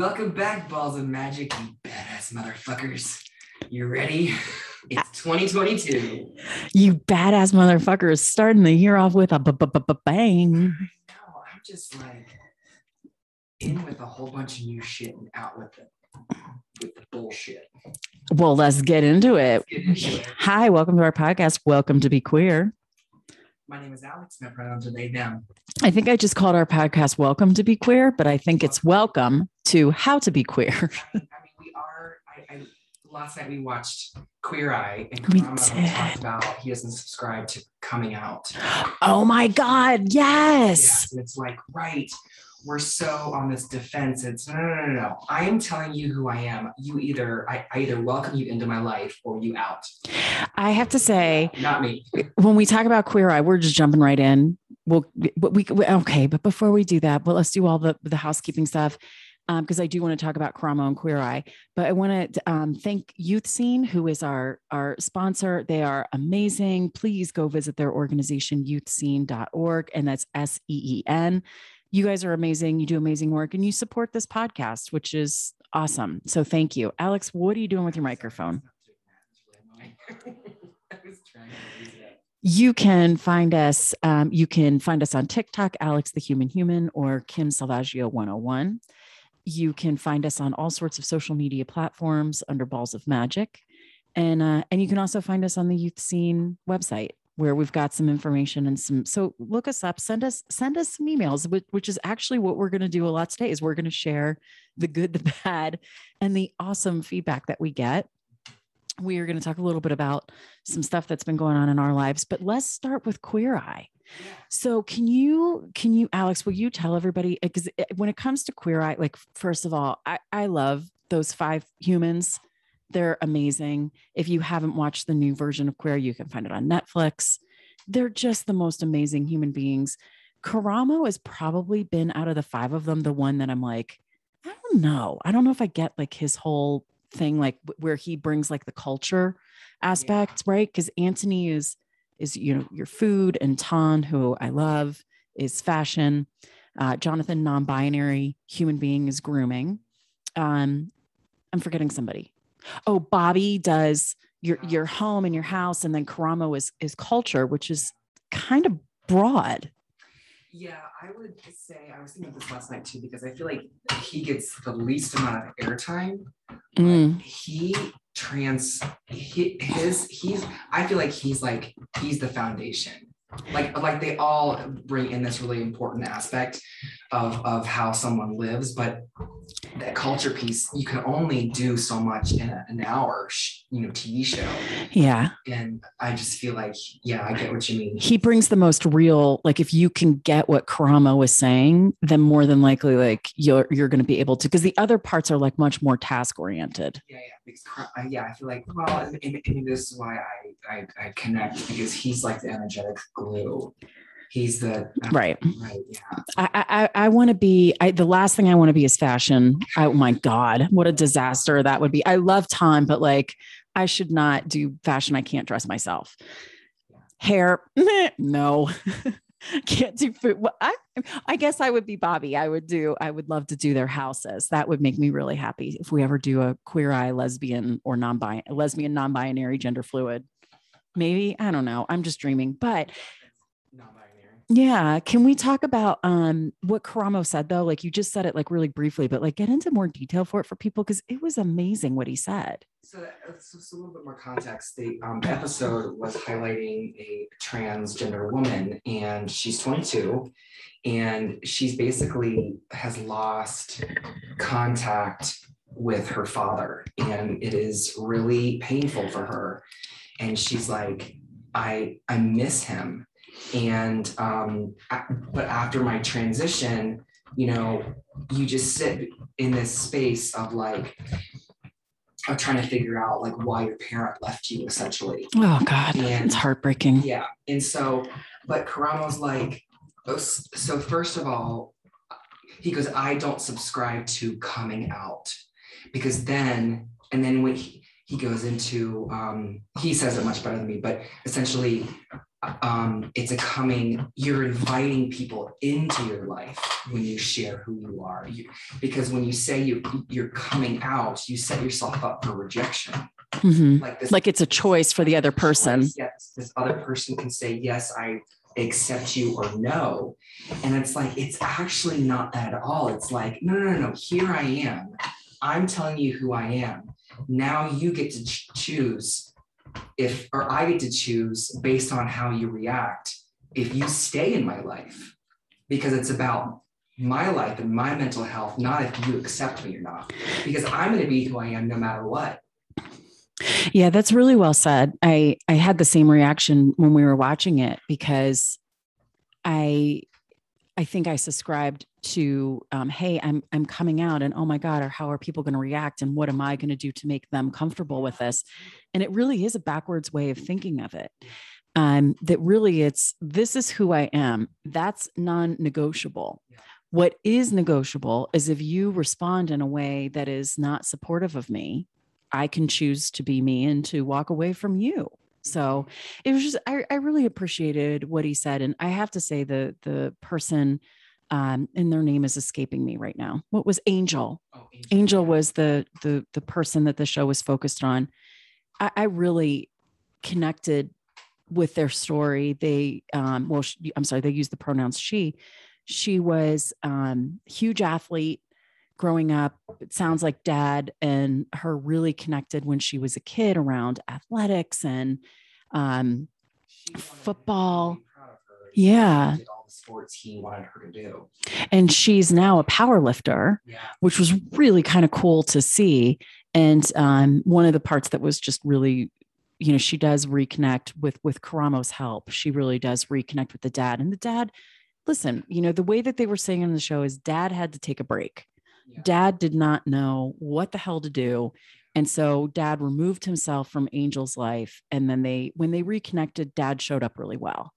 Welcome back, Balls of Magic, you badass motherfuckers. You ready? It's 2022. You badass motherfuckers starting the year off with a b- b- b- b- bang. No, I'm just like in with a whole bunch of new shit and out with it. With the bullshit. Well, let's get into it. Get into it. Hi, welcome to our podcast. Welcome to Be Queer. My name is Alex. My pronouns are they, them. I think I just called our podcast Welcome to Be Queer, but I think it's Welcome to How to Be Queer. I mean, I we are. I, I, last night we watched Queer Eye, and We did. talked about he doesn't subscribe to coming out. Oh my God, yes. Yes, and it's like, right, we're so on this defense. It's no, no, no, no, no. I am telling you who I am. You either, I, I either welcome you into my life or you out. I have to say, Not me. when we talk about Queer Eye, we're just jumping right in. Well, but we, we okay, but before we do that, well, let's do all the the housekeeping stuff because I do want to talk about Karamo and Queer Eye. But I want to um, thank Youth Seen, who is our our sponsor. They are amazing. Please go visit their organization, youthseen.org, and that's S E E N. You guys are amazing. You do amazing work, and you support this podcast, which is awesome. So thank you, Alex. What are you doing with your microphone? You can find us. Um, you can find us on TikTok, Alex the Human Human, or Kim Salvaggio 101. You can find us on all sorts of social media platforms under Balls of Magic, and uh, and you can also find us on the Youth Seen website where we've got some information and some. So look us up. Send us send us some emails, which, which is actually what we're going to do a lot today. Is we're going to share the good, the bad, and the awesome feedback that we get. We are going to talk a little bit about some stuff that's been going on in our lives, but let's start with Queer Eye. So can you can you Alex, will you tell everybody eh, because eh, when it comes to Queer Eye, like first of all, I, I love those five humans. They're amazing. If you haven't watched the new version of Queer, you can find it on Netflix. They're just the most amazing human beings. Karamo has probably been out of the five of them, the one that I'm like, I don't know. I don't know if I get like his whole thing, like where he brings like the culture aspect, right? Because Antoni is is you know your food, and Tan, who I love, is fashion. Uh, Jonathan, non-binary human being, is grooming. Um, I'm forgetting somebody. Oh, Bobby does your your home and your house, and then Karamo is is culture, which is kind of broad. Yeah, I would say I was thinking of this last night too because I feel like he gets the least amount of airtime. Mm. He trans he, his he's I feel like he's like he's the foundation. Like like they all bring in this really important aspect of of how someone lives, but that culture piece you can only do so much in a, an hour, you know, TV show. Yeah. And I just feel like, yeah, I get what you mean. he brings the most real like if you can get what Karamo was saying then more than likely like you're you're going to be able to because the other parts are like much more task oriented Yeah, yeah, because uh, yeah, I feel like well, and, and, and this is why I, I I connect because he's like the energetic glue. He's the right. right, yeah. i i i want to be i the last thing i want to be is fashion. Oh my god what a disaster that would be. I love time but like i should not do fashion. I can't dress myself. Hair no can't do food. Well, I, I guess i would be bobby. I would do i would love to do their houses. That would make me really happy if we ever do a queer eye lesbian or non-bi lesbian non-binary gender fluid. Maybe i don't know. I'm just dreaming. But Non-binary. Yeah. Can we talk about um what Karamo said though? Like you just said it like really briefly, but like get into more detail for it for people because it was amazing what he said. So, uh, so, a little bit more context. The um, episode was highlighting a transgender woman, and she's 22, and she's basically has lost contact with her father, and it is really painful for her. And she's like, I I miss him, and um, but after my transition, you know, you just sit in this space of like of trying to figure out like why your parent left you essentially. Oh God, And- it's heartbreaking. Yeah. And so, but Karamo's like, oh, so first of all, he goes, I don't subscribe to coming out because then, and then when he, he goes into, um, he says it much better than me, but essentially, um, it's a coming, you're inviting people into your life when you share who you are. You, because when you say you, you're coming out, you set yourself up for rejection. Mhm. Like this, Like it's a choice for the other person. Yes, this other person can say, yes, I accept you or no. And it's like, it's actually not that at all. It's like, no, no, no, no, here I am. I'm telling you who I am. Now you get to ch- choose if, or I get to choose based on how you react, if you stay in my life, because it's about my life and my mental health, not if you accept me or not, because I'm going to be who I am no matter what. Yeah, that's really well said. I I had the same reaction when we were watching it because I I think I subscribed to um, hey, I'm I'm coming out and oh my god, or how are people going to react and what am I going to do to make them comfortable with this? And it really is a backwards way of thinking of it. Um, that really it's this is who I am. That's non-negotiable. Yeah. What is negotiable is if you respond in a way that is not supportive of me, I can choose to be me and to walk away from you. So it was just I, I really appreciated what he said. And I have to say the the person um and their name is escaping me right now. What was Angel? Oh, Angel was the the the person that the show was focused on. I, I really connected with their story. They um well sh I'm sorry, they used the pronouns she. She was um huge athlete growing up. It sounds like dad and her really connected when she was a kid around athletics and um She wanted to be football. proud of her. She Yeah. All the sports he wanted her to do. and she's now a power lifter. Yeah. which was really kind of cool to see. And um, one of the parts that was just really, you know, she does reconnect with with Karamo's help. She really does reconnect with the dad. And the dad, listen, you know, the way that they were saying in the show is dad had to take a break. Yeah. Dad did not know what the hell to do. And so dad removed himself from Angel's life. And then they, when they reconnected, dad showed up really well.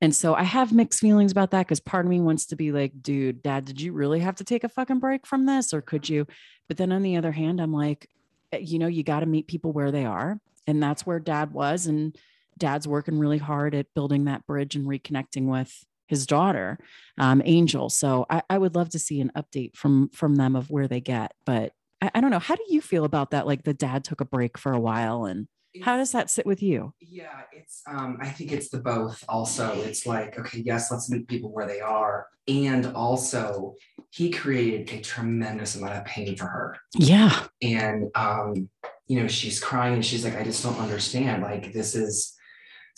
And so I have mixed feelings about that because part of me wants to be like, dude, dad, did you really have to take a fucking break from this or could you? But then on the other hand, I'm like, eh, you know, you got to meet people where they are. And that's where dad was. And dad's working really hard at building that bridge and reconnecting with his daughter, um, Angel. So I, I would love to see an update from from them of where they get. But I, I don't know. How do you feel about that? Like the dad took a break for a while and how does that sit with you? Yeah, it's um I think it's the both also. It's like, okay, yes, let's meet people where they are. And also he created a tremendous amount of pain for her. Yeah. And um, you know, she's crying and she's like, I just don't understand. Like this is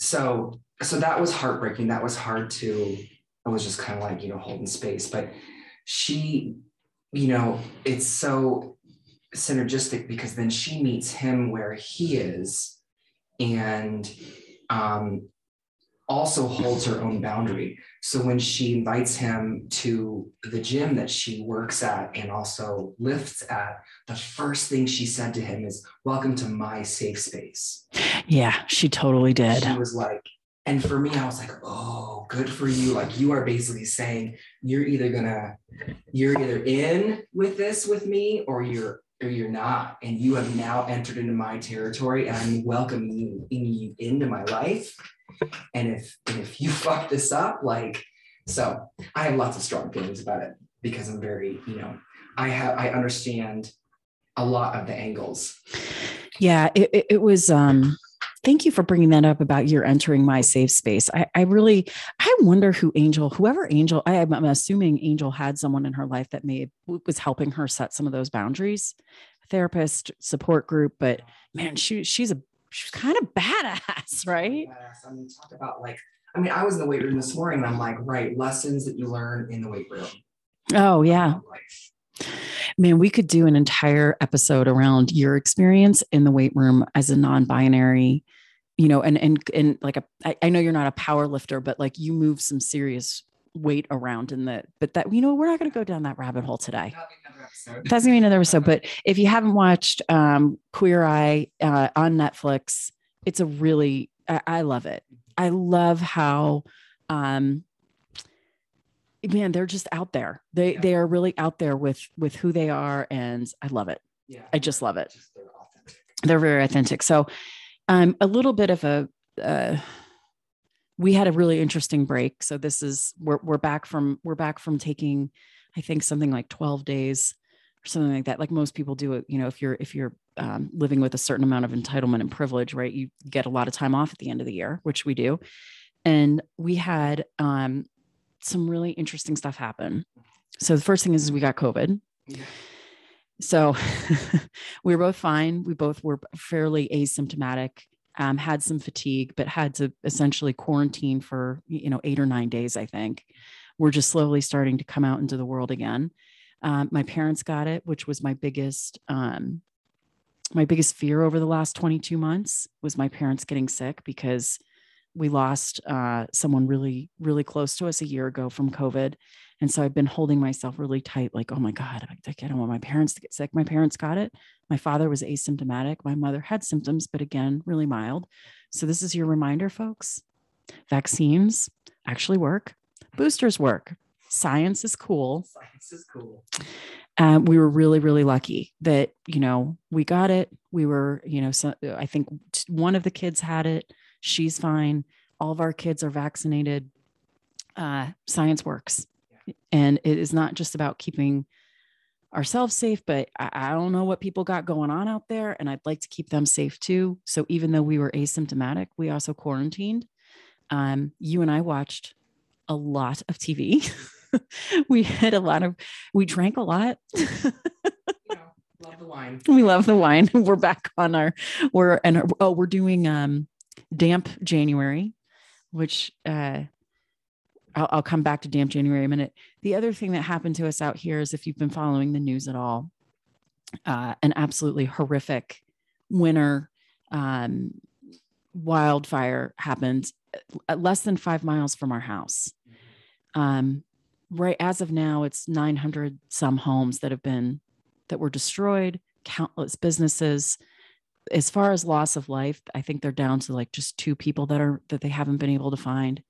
so so that was heartbreaking. That was hard to I was just kind of like, you know, holding space. But she, you know, it's so synergistic because then she meets him where he is and um, also holds her own boundary. So when she invites him to the gym that she works at and also lifts at, the first thing she said to him is, Welcome to my safe space. Yeah. She totally did. She was like, and for me, I was like, oh, good for you. Like you are basically saying you're either gonna, you're either in with this with me or you're or you're not. And you have now entered into my territory and I'm welcoming you, into my life. And if and if you fuck this up, like so I have lots of strong feelings about it because I'm very, you know, I have I understand a lot of the angles. Yeah, it, it was. Um, thank you for bringing that up about your entering my safe space. I, I really, I wonder who Angel, whoever Angel, I, am assuming Angel had someone in her life that may was helping her set some of those boundaries, therapist, support group. But man, she she's a she's kind of badass, right? Badass. I mean, talk about like, I mean, I was in the weight room this morning and I'm like, right, lessons that you learn in the weight room. Oh yeah, Life. Man, we could do an entire episode around your experience in the weight room as a non-binary you know and and and like a I, I know you're not a power lifter but like you move some serious weight around in the but that you know we're not going to go down that rabbit hole today. That'll be another episode. that's gonna be another episode but if you haven't watched um queer eye uh, on netflix it's a really I, I love it. I love how um man they're just out there they Yeah. they are really out there with with who they are and i love it Yeah. I just love it. Just they're authentic. they're very authentic so um a little bit of a uh we had a really interesting break. So this is we're we're back from we're back from taking, I think something like 12 days or something like that. Like most people do it, you know, if you're if you're um, living with a certain amount of entitlement and privilege, right? You get a lot of time off at the end of the year, which we do. And we had um, some really interesting stuff happen. So the first thing is, is we got COVID. Yeah. So we were both fine. We both were fairly asymptomatic um, had some fatigue, but had to essentially quarantine for, you know, eight or nine days, I think. We're just slowly starting to come out into the world again. Um, my parents got it, which was my biggest, um, my biggest fear over the last 22 months was my parents getting sick because we lost uh, someone really, really close to us a year ago from COVID. And so I've been holding myself really tight, like, oh my God, I, I don't want my parents to get sick. My parents got it. My father was asymptomatic. My mother had symptoms, but again, really mild. So this is your reminder, folks. Vaccines actually work, boosters work. Science is cool. Science is cool. Um, we were really, really lucky that, you know, we got it. We were, you know, so I think one of the kids had it. She's fine. All of our kids are vaccinated. Uh, science works. And it is not just about keeping ourselves safe, but I, I, don't know what people got going on out there. And I'd like to keep them safe too. So even though we were asymptomatic, we also quarantined. Um, you and I watched a lot of TV. we had a lot of, we drank a lot. love the wine. We love the wine. We're back on our, we're, and oh, we're doing um, damp January, which uh, I'll, I'll come back to damp January in a minute. The other thing that happened to us out here is if you've been following the news at all, uh, an absolutely horrific winter um, wildfire happened at less than five miles from our house. Um, right as of now, it's 900 some homes that have been that were destroyed, countless businesses. As far as loss of life, I think they're down to like just two people that are that they haven't been able to find.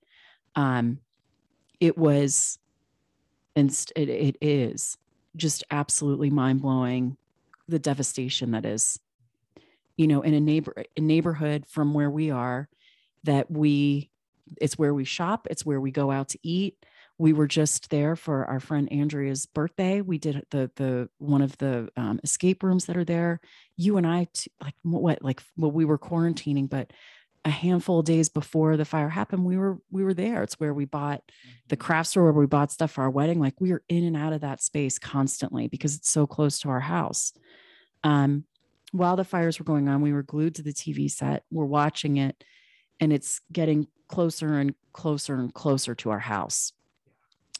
Um, it was and it, it is just absolutely mind-blowing the devastation that is you know in a neighbor a neighborhood from where we are that we it's where we shop it's where we go out to eat we were just there for our friend andrea's birthday we did the the one of the um, escape rooms that are there you and I, like what like well we were quarantining but a handful of days before the fire happened, we were we were there. It's where we bought the mm-hmm. craft store where we bought stuff for our wedding. Like we were in and out of that space constantly because it's so close to our house. Um, while the fires were going on, we were glued to the TV set. We're watching it, and it's getting closer and closer and closer to our house.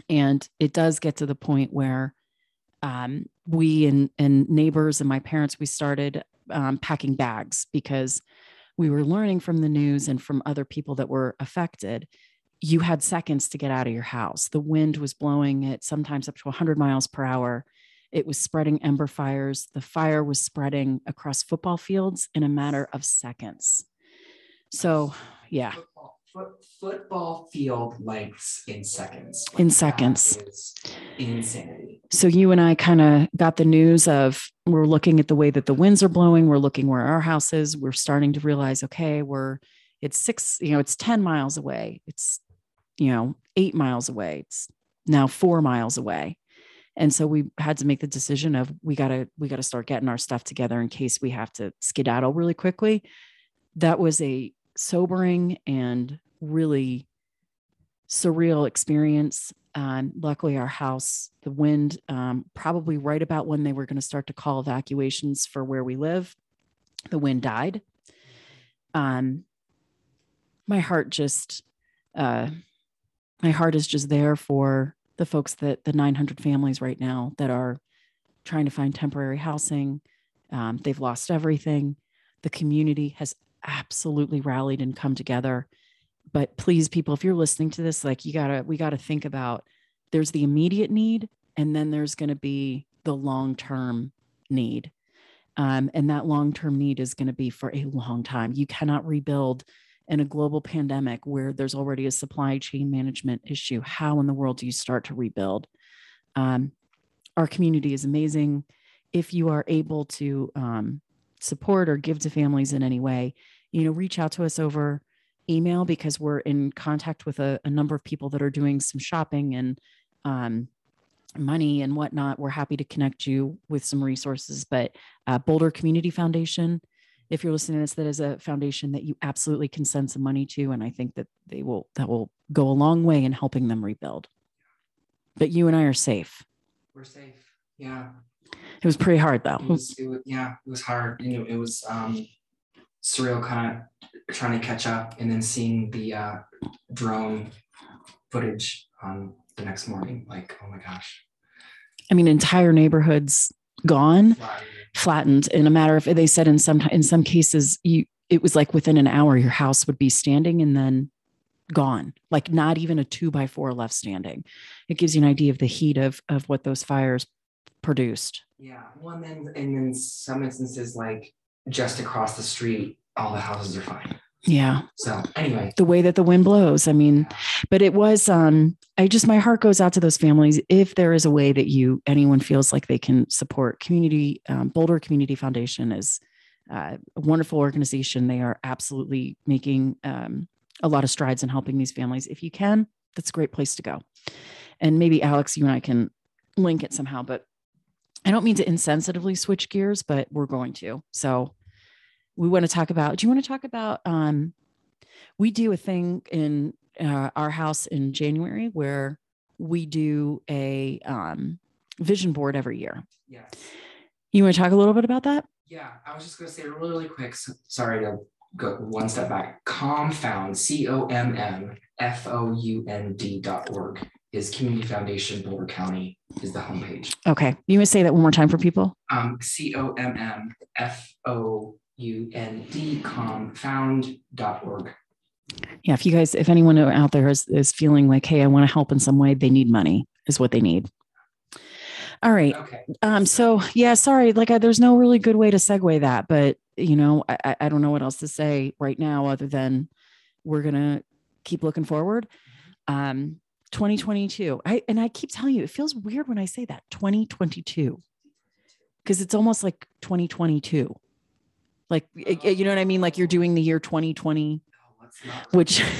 And it does get to the point where um, we and, and neighbors and my parents we started um, packing bags because we were learning from the news and from other people that were affected, you had seconds to get out of your house. The wind was blowing at sometimes up to 100 miles per hour. It was spreading ember fires. The fire was spreading across football fields in a matter of seconds. So, yeah. Football, foot, football field lengths in seconds. Like in seconds. Insanity. So, you and I kind of got the news of we're looking at the way that the winds are blowing we're looking where our house is we're starting to realize okay we're it's six you know it's 10 miles away it's you know eight miles away it's now four miles away and so we had to make the decision of we got to we got to start getting our stuff together in case we have to skedaddle really quickly that was a sobering and really surreal experience And luckily, our house, the wind, um, probably right about when they were going to start to call evacuations for where we live, the wind died. Um, my heart just, uh, my heart is just there for the folks that the 900 families right now that are trying to find temporary housing. Um, they've lost everything. The community has absolutely rallied and come together but please people if you're listening to this like you gotta we gotta think about there's the immediate need and then there's going to be the long-term need. Um, and that long-term need is going to be for a long time. You cannot rebuild in a global pandemic where there's already a supply chain management issue. How in the world do you start to rebuild? Um, our community is amazing. If you are able to um, support or give to families in any way you know reach out to us over email because we're in contact with a, a number of people that are doing some shopping and um, money and whatnot. We're happy to connect you with some resources. But uh, Boulder Community Foundation, if you're listening to this, that is a foundation that you absolutely can send some money to, and I think that they will that will go a long way in helping them rebuild. But you and I are safe. We're safe. Yeah. It was pretty hard though. It was, it was yeah, it was hard. You know, it was um surreal kind of trying to catch up and then seeing the uh drone footage on the next morning. Like, oh my gosh. I mean, entire neighborhoods gone, Flattened. flattened in a matter of they said in some in some cases you it was like within an hour your house would be standing and then gone like not even a two by four left standing it gives you an idea of the heat of of what those fires produced Yeah. Well, and then and then some instances like just across the street, all the houses are fine. yeah. So anyway, the way that the wind blows i mean but it was um i just my heart goes out to those families. If there is a way that you anyone feels like they can support community um, boulder community foundation is uh, a wonderful organization. They are absolutely making um, a lot of strides in helping these families. If you can that's a great place to go. And maybe alex you and i can link it somehow but i don't mean to insensitively switch gears but we're going to so we want to talk about do you want to talk about um we do a thing in uh, our house in January where we do a um, vision board every year. yes. You want to talk a little bit about that? Yeah, I was just gonna say really, really quick. So, sorry to go one step back. Commfound, C O M M F O U N D dot org is Community Foundation Boulder County is the homepage. Okay. You want to say that one more time for people? Um, C O M M F O U N D org. Yeah. If you guys, if anyone out there is, is feeling like, hey, I want to help in some way, they need money, is what they need. All right. Okay. Um, so yeah, sorry, like I, there's no really good way to segue that, but you know, I, I- I don't know what else to say right now other than we're gonna keep looking forward. Um, 2022. I and I keep telling you, it feels weird when I say that 2022 because it's almost like 2022. Like y- you know what I mean? Like you're doing the year 2020, Oh, not- which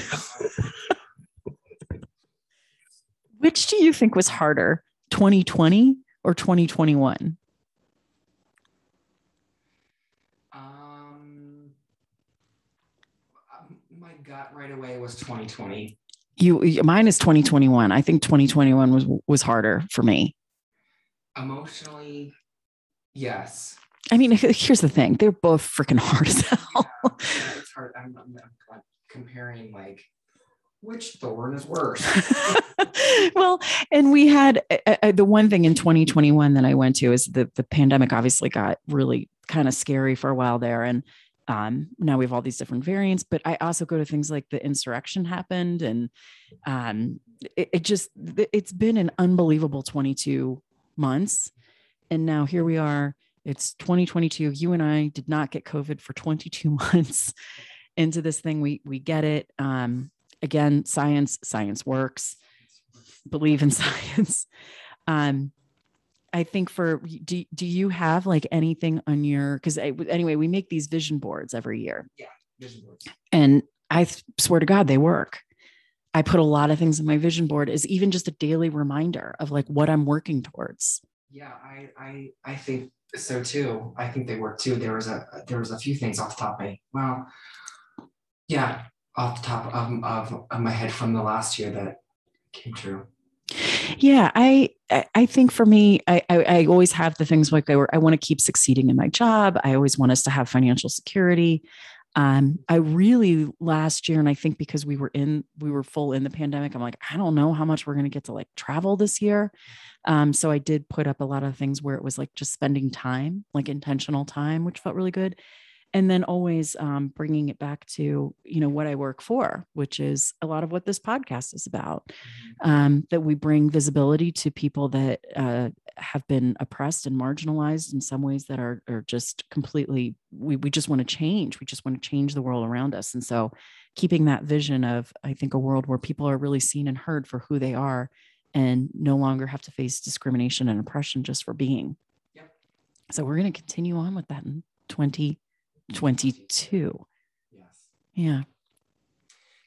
which do you think was harder, 2020 or 2021? Um, um, my gut right away was 2020. You mine is 2021 i think 2021 was was harder for me Emotionally, yes. i mean here's the thing they're both freaking hard as hell Yeah, it's hard. I'm, I'm, I'm comparing like which thorn is worse. well and we had uh, uh, the one thing in 2021 that i went to is the the pandemic obviously got really kind of scary for a while there and um, now we have all these different variants but i also go to things like the insurrection happened and um, it, it just it's been an unbelievable 22 months. And now here we are it's 2022 you and i did not get covid for 22 months into this thing. We we get it. Um again science science works. Believe in science. Um i think for do, do you have like anything on your because anyway we make these vision boards every year Vision boards. and i swear to god they work i put a lot of things in my vision board as even just a daily reminder of like what i'm working towards Yeah, I, I, I think so too. I think they work too. There was a, there was a few things off the top of my, well, yeah, off the top of, of, of my head from the last year that came true. Yeah i i think for me I, I i always have the things like i were i want to keep succeeding in my job. I always want us to have financial security. Um i really last year and i think because we were in we were full in the pandemic i'm like i don't know how much we're going to get to like travel this year. Um so i did put up a lot of things where it was like just spending time like intentional time which felt really good and then always um, bringing it back to you know what i work for which is a lot of what this podcast is about um, that we bring visibility to people that uh, have been oppressed and marginalized in some ways that are, are just completely we, we just want to change. We just want to change the world around us. And so keeping that vision of i think a world where people are really seen and heard for who they are and no longer have to face discrimination and oppression just for being. Yep. so we're going to continue on with that in 2022 Yes. yeah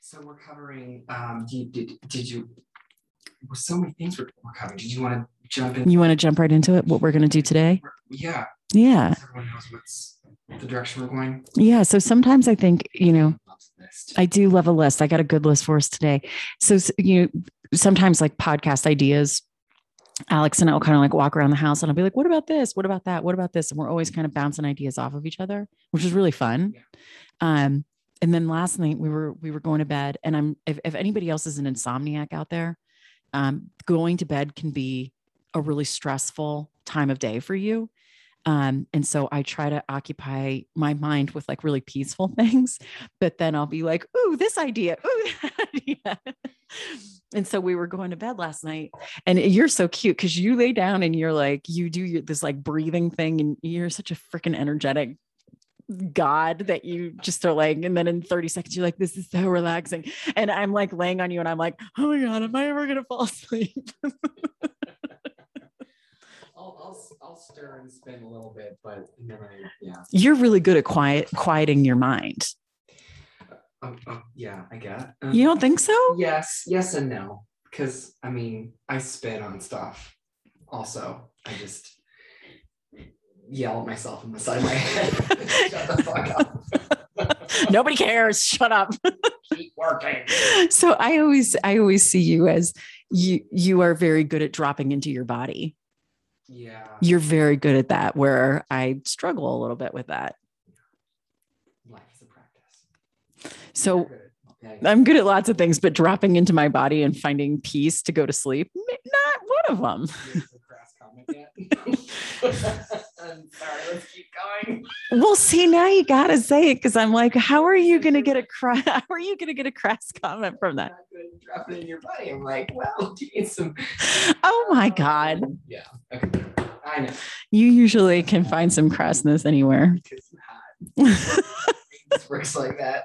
So we're covering. Um, did did, did you? Well, so many things we're, we're covering. Did you want to jump in? You want to jump right into it? What we're going to do today? Yeah. Yeah. so Everyone knows what's the direction we're going. Yeah. So sometimes I think, you know, Loves the list. I do love a list. I got a good list for us today. So, you know, sometimes like podcast ideas, Alex and I will kind of like walk around the house and I'll be like, what about this? What about that? What about this? And we're always kind of bouncing ideas off of each other, which is really fun. Yeah. Um, and then last night we were we were going to bed and I'm if, if anybody else is an insomniac out there, um, going to bed can be a really stressful time of day for you. Um, and so I try to occupy my mind with like really peaceful things, but then I'll be like, ooh, this idea, ooh, idea. and so we were going to bed last night, and you're so cute because you lay down and you're like, you do your, this like breathing thing, and you're such a freaking energetic God that you just are like, and then in 30 seconds, you're like, this is so relaxing. And I'm like laying on you, and I'm like, oh my God, am I ever gonna fall asleep? I'll, I'll stir and spin a little bit, but I yeah. You're really good at quiet quieting your mind. Um, um, yeah, I get. You don't think so? Yes, yes, and no. Because I mean, I spin on stuff. Also, I just yell at myself in the side of my head. Shut the fuck up. Nobody cares. Shut up. Keep working. so I always I always see you as you you are very good at dropping into your body. Yeah. You're very good at that where I struggle a little bit with that. Life is a practice. So Good. Okay. I'm good at lots of things, but dropping into my body and finding peace to go to sleep not one of them. Here's the crass comment yet. I'm sorry. Let's keep going. Well, see, now you gotta say it because I'm like, how are you gonna get a cry? How are you gonna get a crass comment from that? Not good at dropping it in your body. I'm like, well, do you need some? Oh my God. Yeah. Okay. I know. You usually can find some crassness anywhere. Because hot. This works like that.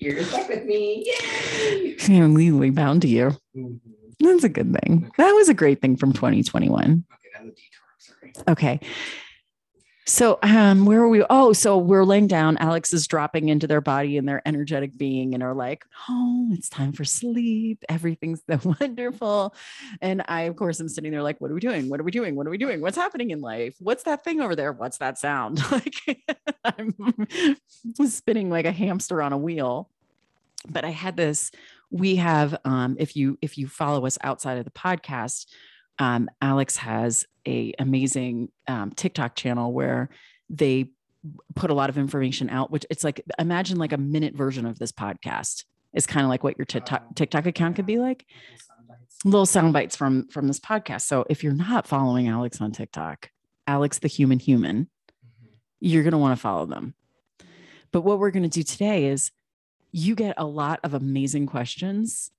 You're stuck with me. Yay! I'm legally bound to you. Mhm. That's a good thing. That was a great thing from 2021. Okay, that's a detour. Sorry. Okay. So um where are we? Oh, so we're laying down. Alex is dropping into their body and their energetic being and are like, oh, it's time for sleep. Everything's so wonderful. And I, of course, am sitting there like, what are we doing? What are we doing? What are we doing? What's happening in life? What's that thing over there? What's that sound? Like I'm spinning like a hamster on a wheel. But I had this, we have um, if you if you follow us outside of the podcast, um, Alex has a amazing um, TikTok channel where they put a lot of information out. Which it's like imagine like a minute version of this podcast. Is kind of like what your TikTok TikTok account could be like. Little sound bites from from this podcast. So if you're not following Alex on TikTok, Alex the human human, you're going to want to follow them. But what we're going to do today is you get a lot of amazing questions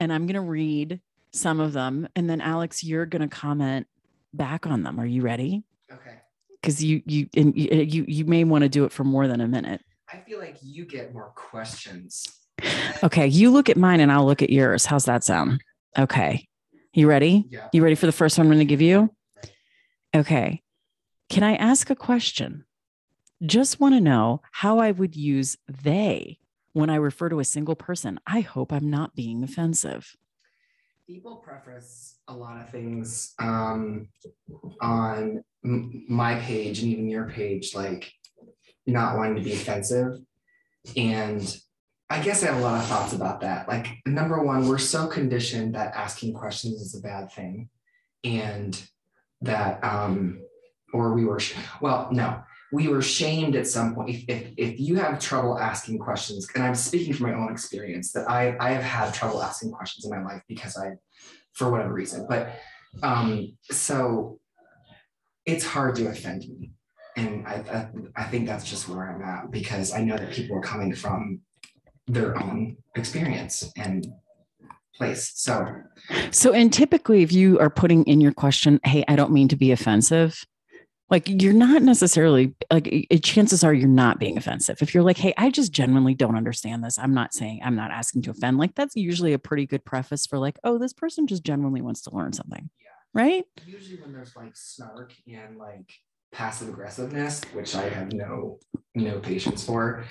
and I'm going to read some of them and then Alex you're going to comment back on them. Are you ready? Okay. Cuz you you and you you you may want to do it for more than a minute. I feel like you get more questions. Okay, you look at mine and I'll look at yours. How's that sound? Okay. You ready? Yeah. You ready for the first one I'm going to give you? Okay. Can I ask a question? Just want to know how I would use they when I refer to a single person. I hope I'm not being offensive. People preface a lot of things um, on m- my page and even your page, like not wanting to be offensive. And I guess I have a lot of thoughts about that. Like, number one, we're so conditioned that asking questions is a bad thing. And that, um, or we were, well, no, we were shamed at some point. If, if, if you have trouble asking questions, and I'm speaking from my own experience, that I, I have had trouble asking questions in my life because I, for whatever reason, but um, so it's hard to offend me. And I, I, I think that's just where I'm at because I know that people are coming from their own experience and place. So So, and typically, if you are putting in your question, hey, I don't mean to be offensive, like you're not necessarily like it, chances are you're not being offensive. If you're like, hey, I just genuinely don't understand this, I'm not saying I'm not asking to offend. Like, that's usually a pretty good preface for like, oh, this person just genuinely wants to learn something. Yeah. Right. usually when there's like snark and like passive aggressiveness, which I have no no patience for,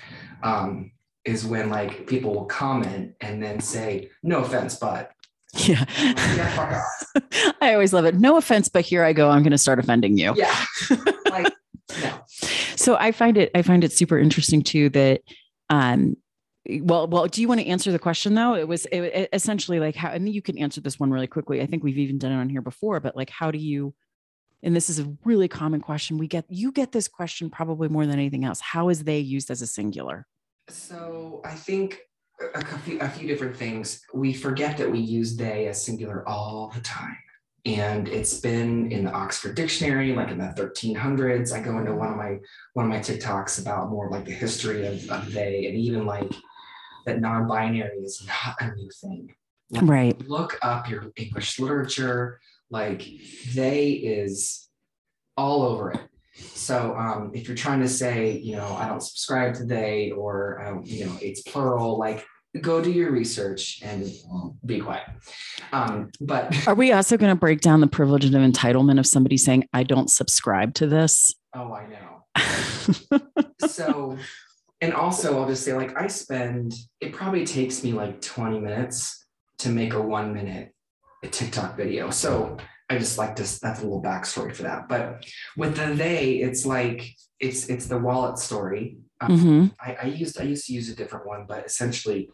um, is when like people will comment and then say, no offense, but Yeah. yeah. I always love it. No offense, but here I go. I'm going to start offending you. Yeah. like, no. So I find it I find it super interesting too that um well well do you want to answer the question though it was it, it essentially like how and you can answer this one really quickly I think we've even done it on here before but like how do you and this is a really common question we get you get this question probably more than anything else how is they used as a singular So I think a, a few, a few different things. We forget that we use they as singular all the time. And it's been in the Oxford Dictionary, like in the 1300s. I go into one of my one of my TikToks about more like the history of, of they, and even like that non-binary is not a new thing. right Look up your English literature. Like they is all over it. So um, if you're trying to say, you know, I don't subscribe to they or I don't, you know, it's plural, like go do your research and be quiet. Um, but are we also going to break down the privilege of entitlement of somebody saying I don't subscribe to this oh, I know. So, and also I'll just say, like, I spend it probably takes me like 20 minutes to make a one minute TikTok video. So I just like to that's a little backstory for that. But with the they, it's like it's it's the wallet story. Um, Mhm. I, I used I used to use a different one, but essentially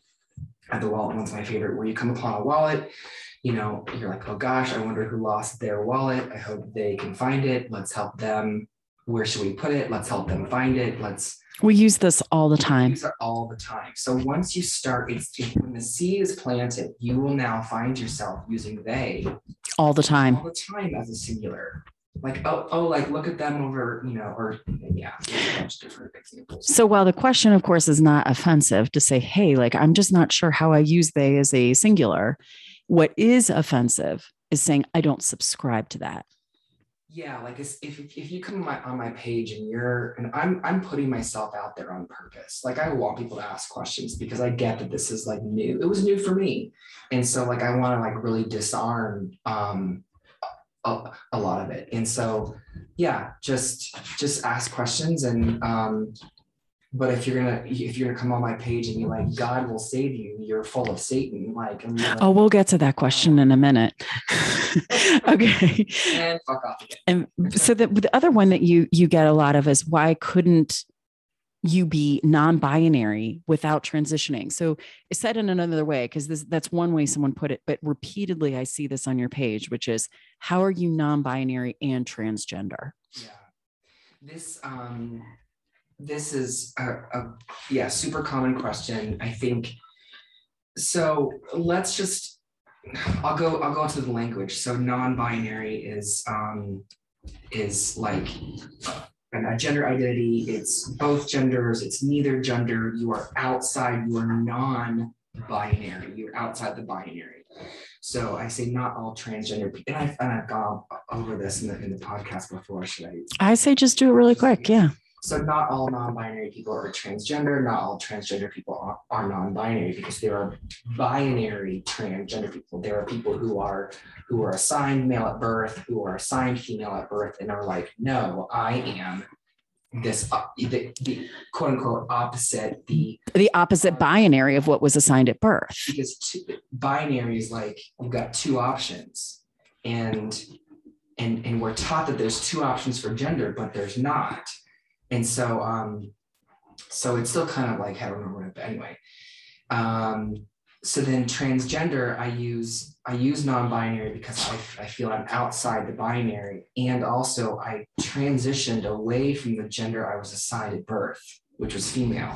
uh, the wallet one's my favorite, where you come upon a wallet, you know, you're like, oh gosh, I wonder who lost their wallet. I hope they can find it. Let's help them. Where should we put it? Let's help them find it. Let's we use this all the time all the time. So once you start, it's when the seed is planted, you will now find yourself using they all the time all the time as a singular. Like, oh, oh, like look at them over, you know, or yeah, a bunch of different examples. So while the question, of course, is not offensive to say, hey, like I'm just not sure how I use they as a singular, what is offensive is saying I don't subscribe to that. Yeah, like if if you come on my, page and you're and I'm I'm putting myself out there on purpose. Like I want people to ask questions because I get that this is like new. It was new for me, and so like I want to like really disarm um a, a lot of it. And so yeah, just just ask questions and um. But if you're gonna if you're gonna come on my page and you're like God will save you, you're full of Satan. Like, like Oh, we'll get to that question in a minute. okay. and fuck off again. And so the, the other one that you you get a lot of is why couldn't you be non-binary without transitioning? So it's said in another way, because this that's one way someone put it, but repeatedly I see this on your page, which is how are you non-binary and transgender? Yeah. This um this is a, a yeah, super common question. I think so let's just I'll go I'll go into the language. So non-binary is um is like a gender identity, it's both genders, it's neither gender, you are outside, you are non-binary, you're outside the binary. So I say not all transgender people, and I've, and I've gone over this in the, in the podcast before. Should I? I say just do it really quick. Yeah. So not all non-binary people are transgender. Not all transgender people are, are non-binary because there are binary transgender people. There are people who are who are assigned male at birth, who are assigned female at birth, and are like, no, I am this uh, the, the quote unquote opposite the The opposite binary of what was assigned at birth. because two, binary is like you've got two options and and and we're taught that there's two options for gender but there's not and so um so it's still kind of like heteronormative but anyway. Um so then transgender i use i use non-binary because I, I feel i'm outside the binary. And also i transitioned away from the gender i was assigned at birth which was female.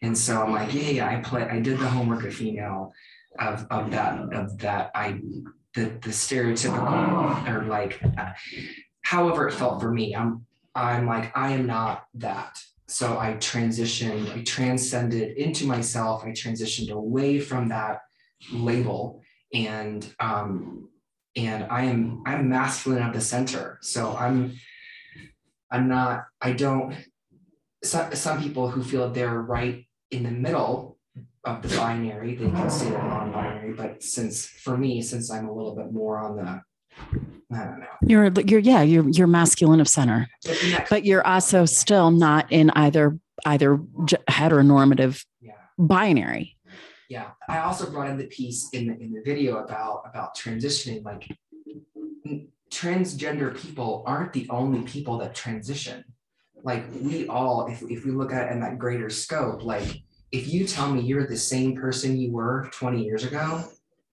And so i'm like yeah yeah i play i did the homework of female of of that of that i the the stereotypical or like uh, however it felt for me i'm i'm like i am not that. So i transitioned i transcended into myself. I transitioned away from that label. And um and i am i'm masculine at the center. So i'm i'm not i don't some, some people who feel they're right in the middle of the binary, they can say they're non-binary, but since for me, since I'm a little bit more on the. You're you're yeah, you're you're masculine of center. But you're also still not in either either heteronormative Yeah, binary. Yeah, I also brought in the piece in the in the video about about transitioning. Like transgender people aren't the only people that transition. Like we all, if if we look at it in that greater scope, like if you tell me you're the same person you were 20 years ago,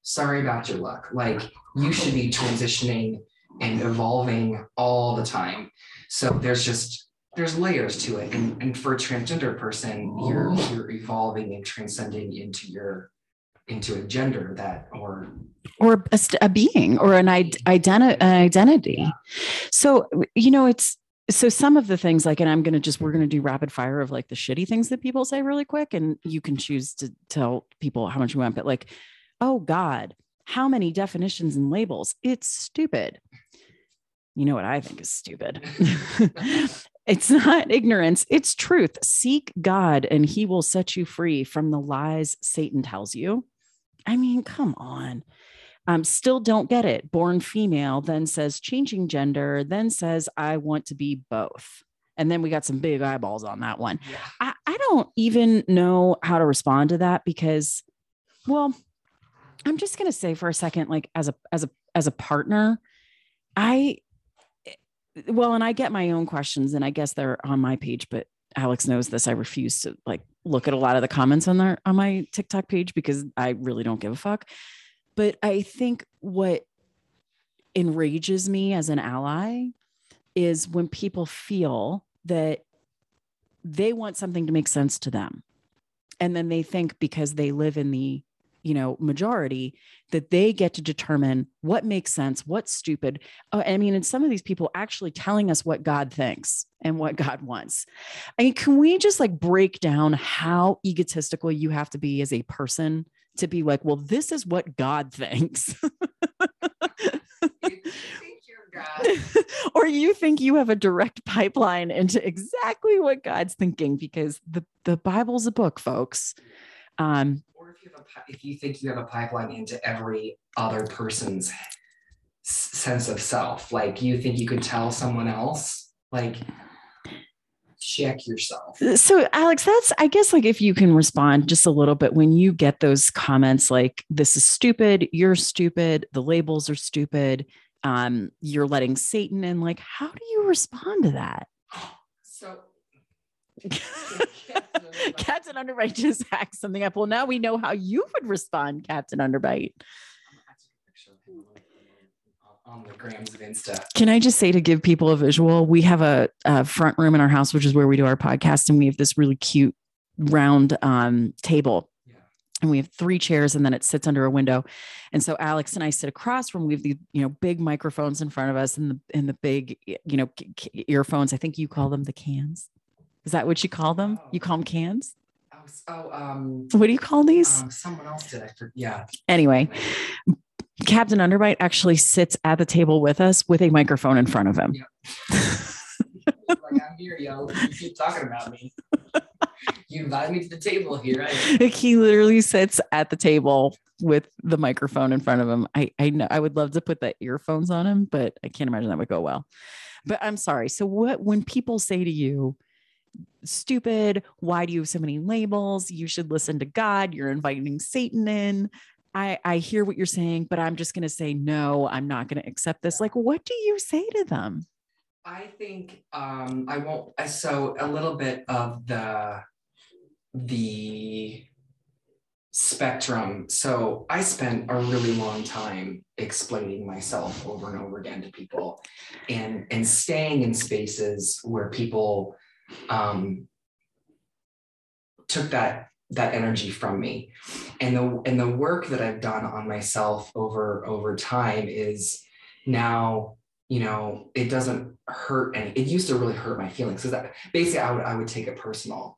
sorry about your luck. Like you should be transitioning and evolving all the time. So there's just there's layers to it. And, and for a transgender person, you're you're evolving and transcending into your into a gender that or or a, a being or an, id- identi- an identity. So, you know, it's so some of the things like, and I'm going to just, we're going to do rapid fire of like the shitty things that people say really quick. And you can choose to tell people how much you want, but like, oh God, how many definitions and labels? It's stupid. You know what I think is stupid? it's not ignorance, it's truth. Seek God and he will set you free from the lies Satan tells you. I mean, come on. Um, still don't get it. Born female, then says changing gender, then says I want to be both. And then we got some big eyeballs on that one. yeah. I, I don't even know how to respond to that because, well, I'm just gonna say for a second, like as a as a as a partner, I eh, well, and I get my own questions, and I guess they're on my page, but Alex knows this. I refuse to like look at a lot of the comments on there on my TikTok page because I really don't give a fuck. But I think what enrages me as an ally is when people feel that they want something to make sense to them. And then they think because they live in the, you know, majority that they get to determine what makes sense, what's stupid. Uh, I mean, and some of these people actually telling us what God thinks and what God wants. I mean, can we just like break down how egotistical you have to be as a person to be like, well, this is what God thinks? or you think you have a direct pipeline into exactly what God's thinking because the the Bible's a book, folks. Um, or if you have a if you think you have a pipeline into every other person's sense of self, like you think you could tell someone else, like check yourself. so Alex, that's I guess like if you can respond just a little bit when you get those comments like this is stupid, you're stupid, the labels are stupid, um, you're letting Satan in. Like, how do you respond to that? Captain Underbite just hacked something up. Well, now we know how you would respond, Captain Underbite. on the grams of Insta. Can I just say to give people a visual? We have a, a front room in our house, which is where we do our podcast, and we have this really cute round um, table. Yeah. And we have three chairs, and then it sits under a window. And so Alex and I sit across from. We have the you know big microphones in front of us, and the and the big you know c- c- earphones. I think you call them the cans. Is that what you call them? You call them cans? Oh, oh um, What do you call these? um, someone else did. I for, yeah. anyway, Captain Underbite actually sits at the table with us with a microphone in front of him. like I'm here, yo. You keep talking about me. You invited me to the table here. He literally sits at the table with the microphone in front of him. I I know I would love to put the earphones on him, but I can't imagine that would go well. But I'm sorry. So what when people say to you, stupid, why do you have so many labels? You should listen to God. You're inviting Satan in. I, I hear what you're saying, but I'm just going to say, no, I'm not going to accept this. Like, what do you say to them? I think um, I won't. uh, So a little bit of the the spectrum. So I spent a really long time explaining myself over and over again to people, and and staying in spaces where people um, took that that energy from me, and the and the work that I've done on myself over over time is now you know, it doesn't hurt any. It used to really hurt my feelings because that basically I would I would take it personal,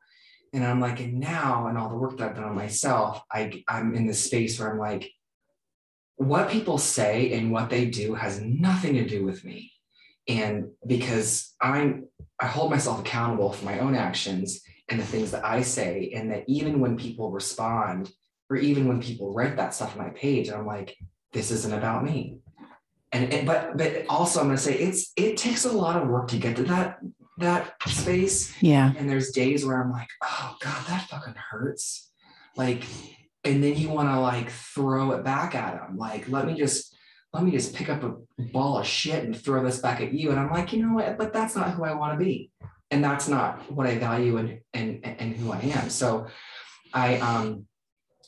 and I'm like, and now and all the work that I've done on myself, I I'm in this space where I'm like, what people say and what they do has nothing to do with me, and because I'm I hold myself accountable for my own actions and the things that I say, and that even when people respond or even when people write that stuff on my page, I'm like, this isn't about me and it, but but also I'm gonna say it's it takes a lot of work to get to that that space. Yeah. And there's days where I'm like, oh god, that fucking hurts. like and then you want to like throw it back at them like let me just let me just pick up a ball of shit and throw this back at you. And i'm like you know what? But that's not who i want to be. And that's not what i value and and and who i am. So i um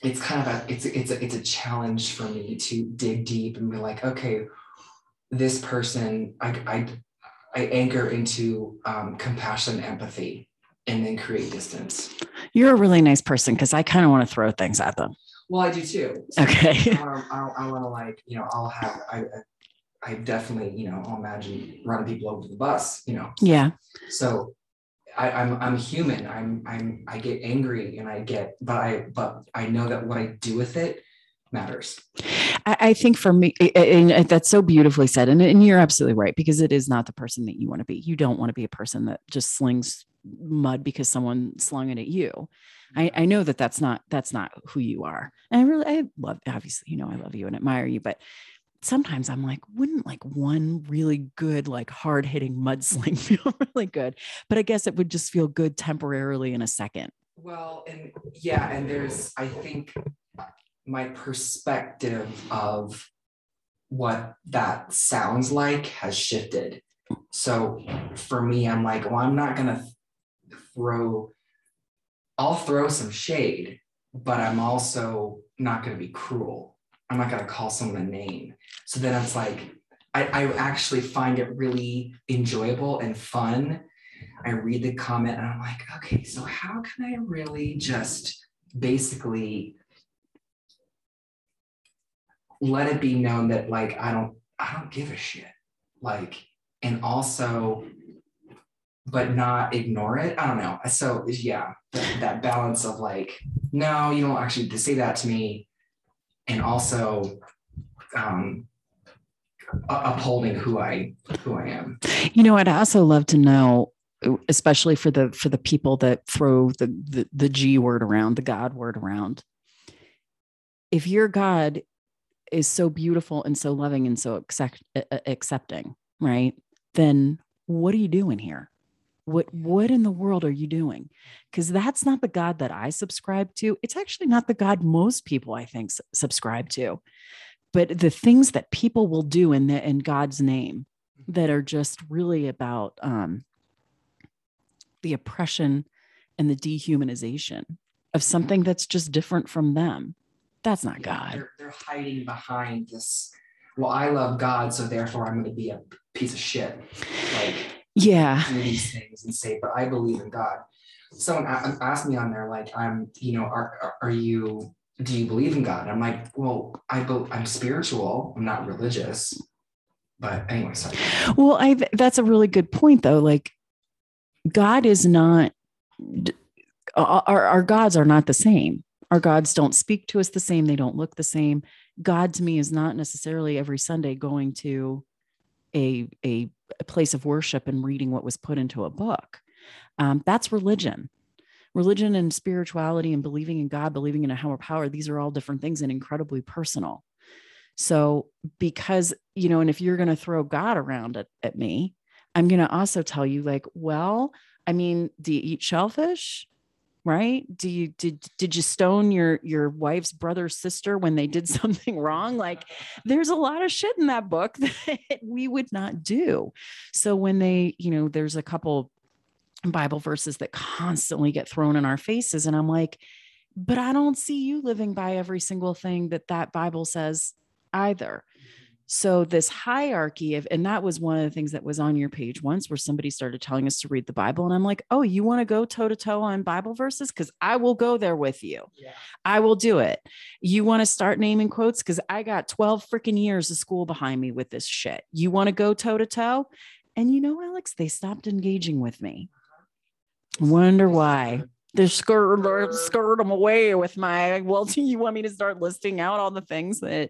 it's kind of a it's it's a, it's a challenge for me to dig deep and be like okay this person i i, I anchor into um, compassion empathy and then create distance. You're a really nice person because I kind of want to throw things at them. Well, I do too. So okay. I I want to like, you know, I'll have, I, I definitely, you know, I'll imagine running people over the bus, you know. Yeah. So I, I'm I'm human. I'm I'm I get angry and I get, but I but I know that what I do with it matters. I, I think for me, and uh, that's so beautifully said, and, and you're absolutely right because it is not the person that you want to be. You don't want to be a person that just slings mud because someone slung it at you. I, I know that that's not that's not who you are. And I really I love obviously you know I love you and admire you, but sometimes I'm like, wouldn't like one really good, like hard hitting mudsling feel really good? But I guess it would just feel good temporarily in a second. Well, and yeah, and there's, I think my perspective of what that sounds like has shifted. So for me, I'm like, well, I'm not going to throw, I'll throw some shade, but I'm also not going to be cruel. I'm not going to call someone a name. So then it's like, I, I actually find it really enjoyable and fun. I read the comment and I'm like, okay, so how can I really just basically let it be known that like I don't I don't give a shit. Like, and also but not ignore it. I don't know. So yeah, that, that balance of like, no, you don't actually to say that to me, and also um, upholding who I who I am. You know, I'd also love to know, especially for the for the people that throw the the, the G word around, the God word around. If your God is so beautiful and so loving and so accept, accepting, right? Then what are you doing here? What what in the world are you doing? Because that's not the god that i subscribe to. It's actually not the god most people i think subscribe to. But the things that people will do in the, in god's name that are just really about um, the oppression and the dehumanization of something that's just different from them that's not yeah, god. they're, they're hiding behind this well i love god so therefore i'm going to be a piece of shit. Like yeah. do these things and say but i believe in god. Someone asked me on there like i'm you know are, are you do you believe in god? I'm like well i be, i'm spiritual. I'm not religious. But anyway sorry. Well i that's a really good point though. Like god is not our, our gods are not the same. Our gods don't speak to us the same. They don't look the same. God to me is not necessarily every sunday going to a, a, a place of worship and reading what was put into a book. Um, that's religion. Religion and spirituality and believing in God, believing in a higher power, these are all different things and incredibly personal. So, because, you know, and if you're going to throw God around at, at me, I'm going to also tell you, like, well, I mean, do you eat shellfish? Right? Do you did did you stone your your wife's brother sister when they did something wrong? Like there's a lot of shit in that book that we would not do. So when they you know there's a couple bible verses that constantly get thrown in our faces and i'm like but i don't see you living by every single thing that that bible says either so this hierarchy of and that was one of the things that was on your page once where somebody started telling us to read the bible and i'm like oh you want to go toe to toe on bible verses? Because i will go there with you. Yeah. i will do it. You want to start naming quotes? Because i got 12 freaking years of school behind me with this shit. You want to go toe to toe and you know alex they stopped engaging with me. Wonder why. They skirt skirt them away with my well do you want me to start listing out all the things that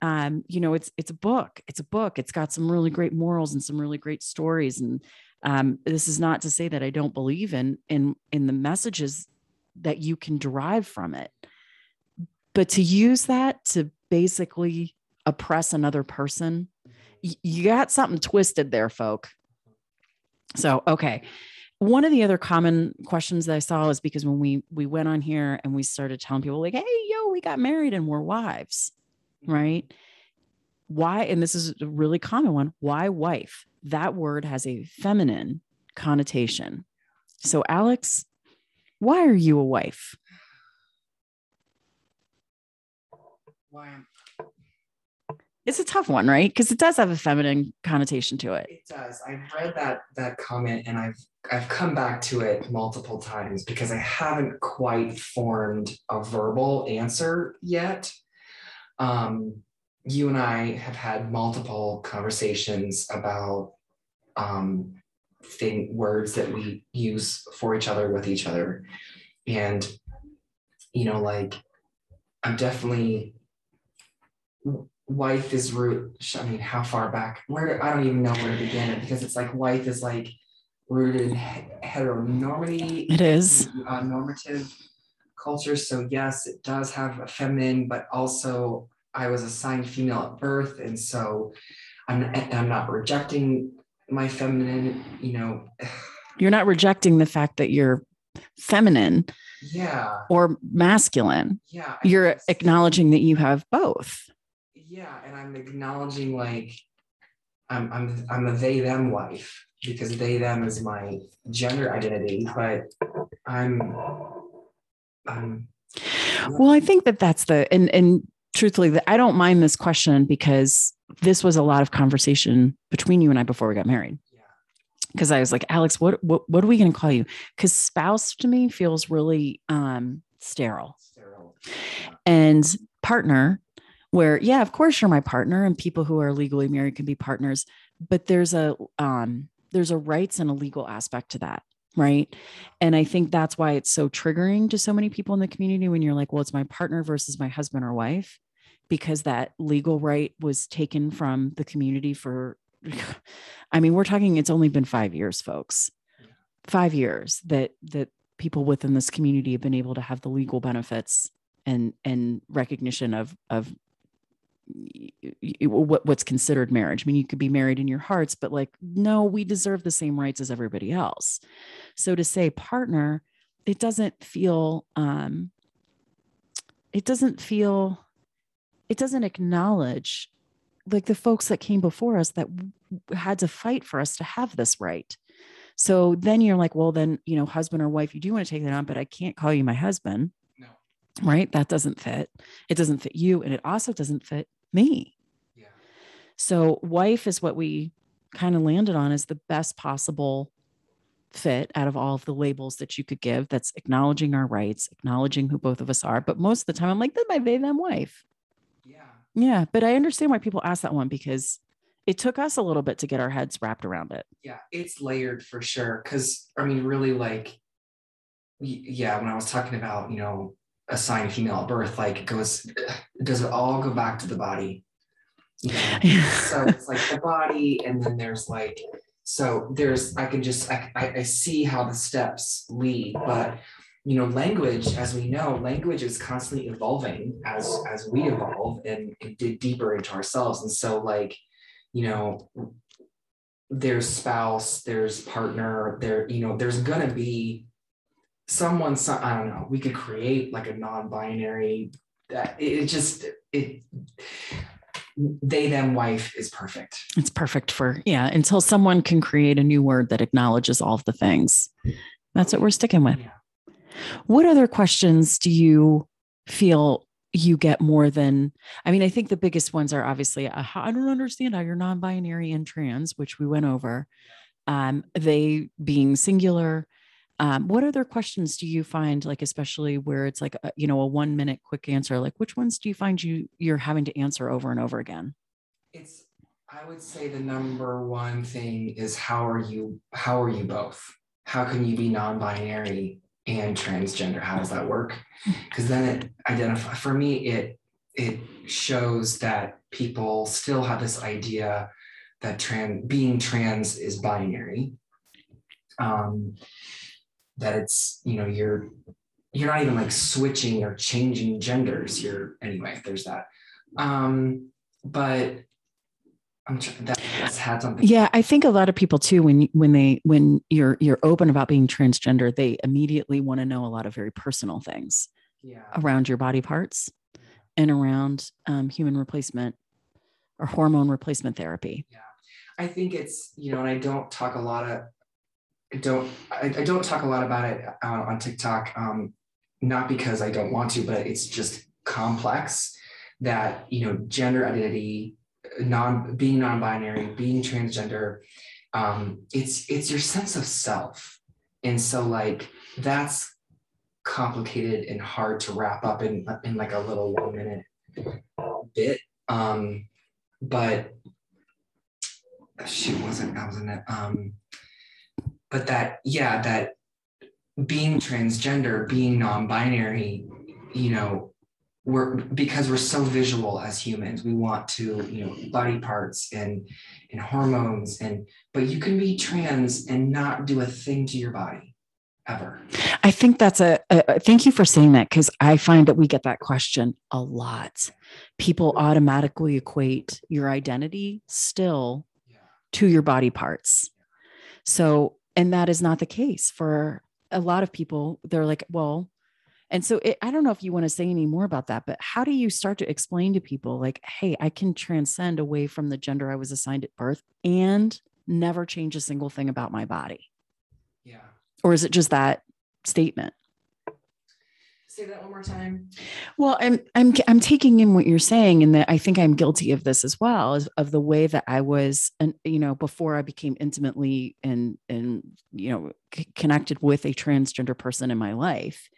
um, you know, it's it's a book. It's a book. It's got some really great morals and some really great stories. And um, this is not to say that I don't believe in in in the messages that you can derive from it, but to use that to basically oppress another person, y- you got something twisted there, folk. So okay. one of the other common questions that I saw is because when we we went on here and we started telling people like, "Hey, yo, we got married and we're wives," Mm-hmm. right? Why? And this is a really common one. Why wife? That word has a feminine connotation. So, Alex, why are you a wife? Why It's a tough one, right? Because it does have a feminine connotation to it. It does. I've read that that comment and I've I've come back to it multiple times because I haven't quite formed a verbal answer yet. Um, you and I have had multiple conversations about um, thing words that we use for each other with each other, and you know, like I'm definitely wife is root. I mean, how far back? Where I don't even know where to begin because it's like wife is like rooted in heteronormity. It is uh, normative culture. So yes, it does have a feminine, but also I was assigned female at birth, and so I'm I'm not rejecting my feminine. You know, you're not rejecting the fact that you're feminine yeah. or masculine. Yeah you're acknowledging that you have both. Yeah and i'm acknowledging like i'm i'm i'm a they them wife because they them is my gender identity but i'm i'm well i think that that's the and and truthfully that i don't mind this question because this was a lot of conversation between you and i before we got married. Because i was like alex what what, what are we going to call you? Because spouse to me feels really um sterile, sterile. and partner where yeah of course you're my partner and people who are legally married can be partners but there's a um there's a rights and a legal aspect to that right? And i think that's why it's so triggering to so many people in the community when you're like well it's my partner versus my husband or wife because that legal right was taken from the community for i mean we're talking it's only been 5 years folks. 5 years that that people within this community have been able to have the legal benefits and and recognition of of what's considered marriage. I mean, you could be married in your hearts, but like, no, we deserve the same rights as everybody else. So to say partner, it doesn't feel, um, it doesn't feel, it doesn't acknowledge like the folks that came before us that had to fight for us to have this right. So then you're like, well, then, you know, husband or wife, you do want to take that on, but I can't call you my husband. No. Right. That doesn't fit. It doesn't fit you. And it also doesn't fit me. Yeah. So, wife is what we kind of landed on as the best possible fit out of all of the labels that you could give that's acknowledging our rights, acknowledging who both of us are. But most of the time, I'm like, that's my they, them wife. Yeah. Yeah. But I understand why people ask that one because it took us a little bit to get our heads wrapped around it. Yeah. It's layered for sure. Cause I mean, really, like, yeah, when I was talking about, you know, assigned female at birth, like it goes, does it all go back to the body? You know? so it's like the body, and then there's like, so there's, I can just, I, I see how the steps lead, but you know, language, as we know, language is constantly evolving as as we evolve and, dig deeper into ourselves. And so, like, you know, there's spouse, there's partner, there, you know, there's gonna be someone some, i don't know we could create like a non-binary it just it they them wife is perfect. It's perfect for yeah until someone can create a new word that acknowledges all of the things. That's what we're sticking with. Yeah. what other questions do you feel you get more than i mean i think the biggest ones are obviously uh, i don't understand how you're non-binary and trans which we went over. Um, they being singular um, what other questions do you find, like especially where it's like a, you know a one minute quick answer? Like which ones do you find you you're having to answer over and over again? It's I would say the number one thing is how are you how are you both? How can you be non-binary and transgender? How does that work? Because then it identify for me it it shows that people still have this idea that trans being trans is binary. Um, that it's you know you're you're not even like switching or changing genders you're anyway there's that um but I'm tr- that that's had something. Yeah, I think a lot of people too when when they when you're you're open about being transgender, they immediately want to know a lot of very personal things Yeah. around your body parts and around um, human replacement or hormone replacement therapy. Yeah, I think it's you know, and I don't talk a lot of, don't I, I don't talk a lot about it uh, on TikTok, um, not because I don't want to, but it's just complex. That you know, gender identity, non being non-binary, being transgender, um, it's it's your sense of self, and so like that's complicated and hard to wrap up in in like a little one minute bit. Um, but shoot wasn't I wasn't um but that yeah that being transgender being non-binary you know we're because we're so visual as humans we want to you know body parts and and hormones and but you can be trans and not do a thing to your body ever I think that's a, a thank you for saying that because I find that we get that question a lot. People automatically equate your identity still yeah to your body parts. So, and that is not the case for a lot of people. They're like, well, and so it, I don't know if you want to say any more about that, but how do you start to explain to people, like, hey, I can transcend away from the gender I was assigned at birth and never change a single thing about my body? yeah Or is it just that statement? Say that one more time. Well, I'm I'm I'm taking in what you're saying, and that I think I'm guilty of this as well, of the way that I was, and you know, before I became intimately and and you know c- connected with a transgender person in my life,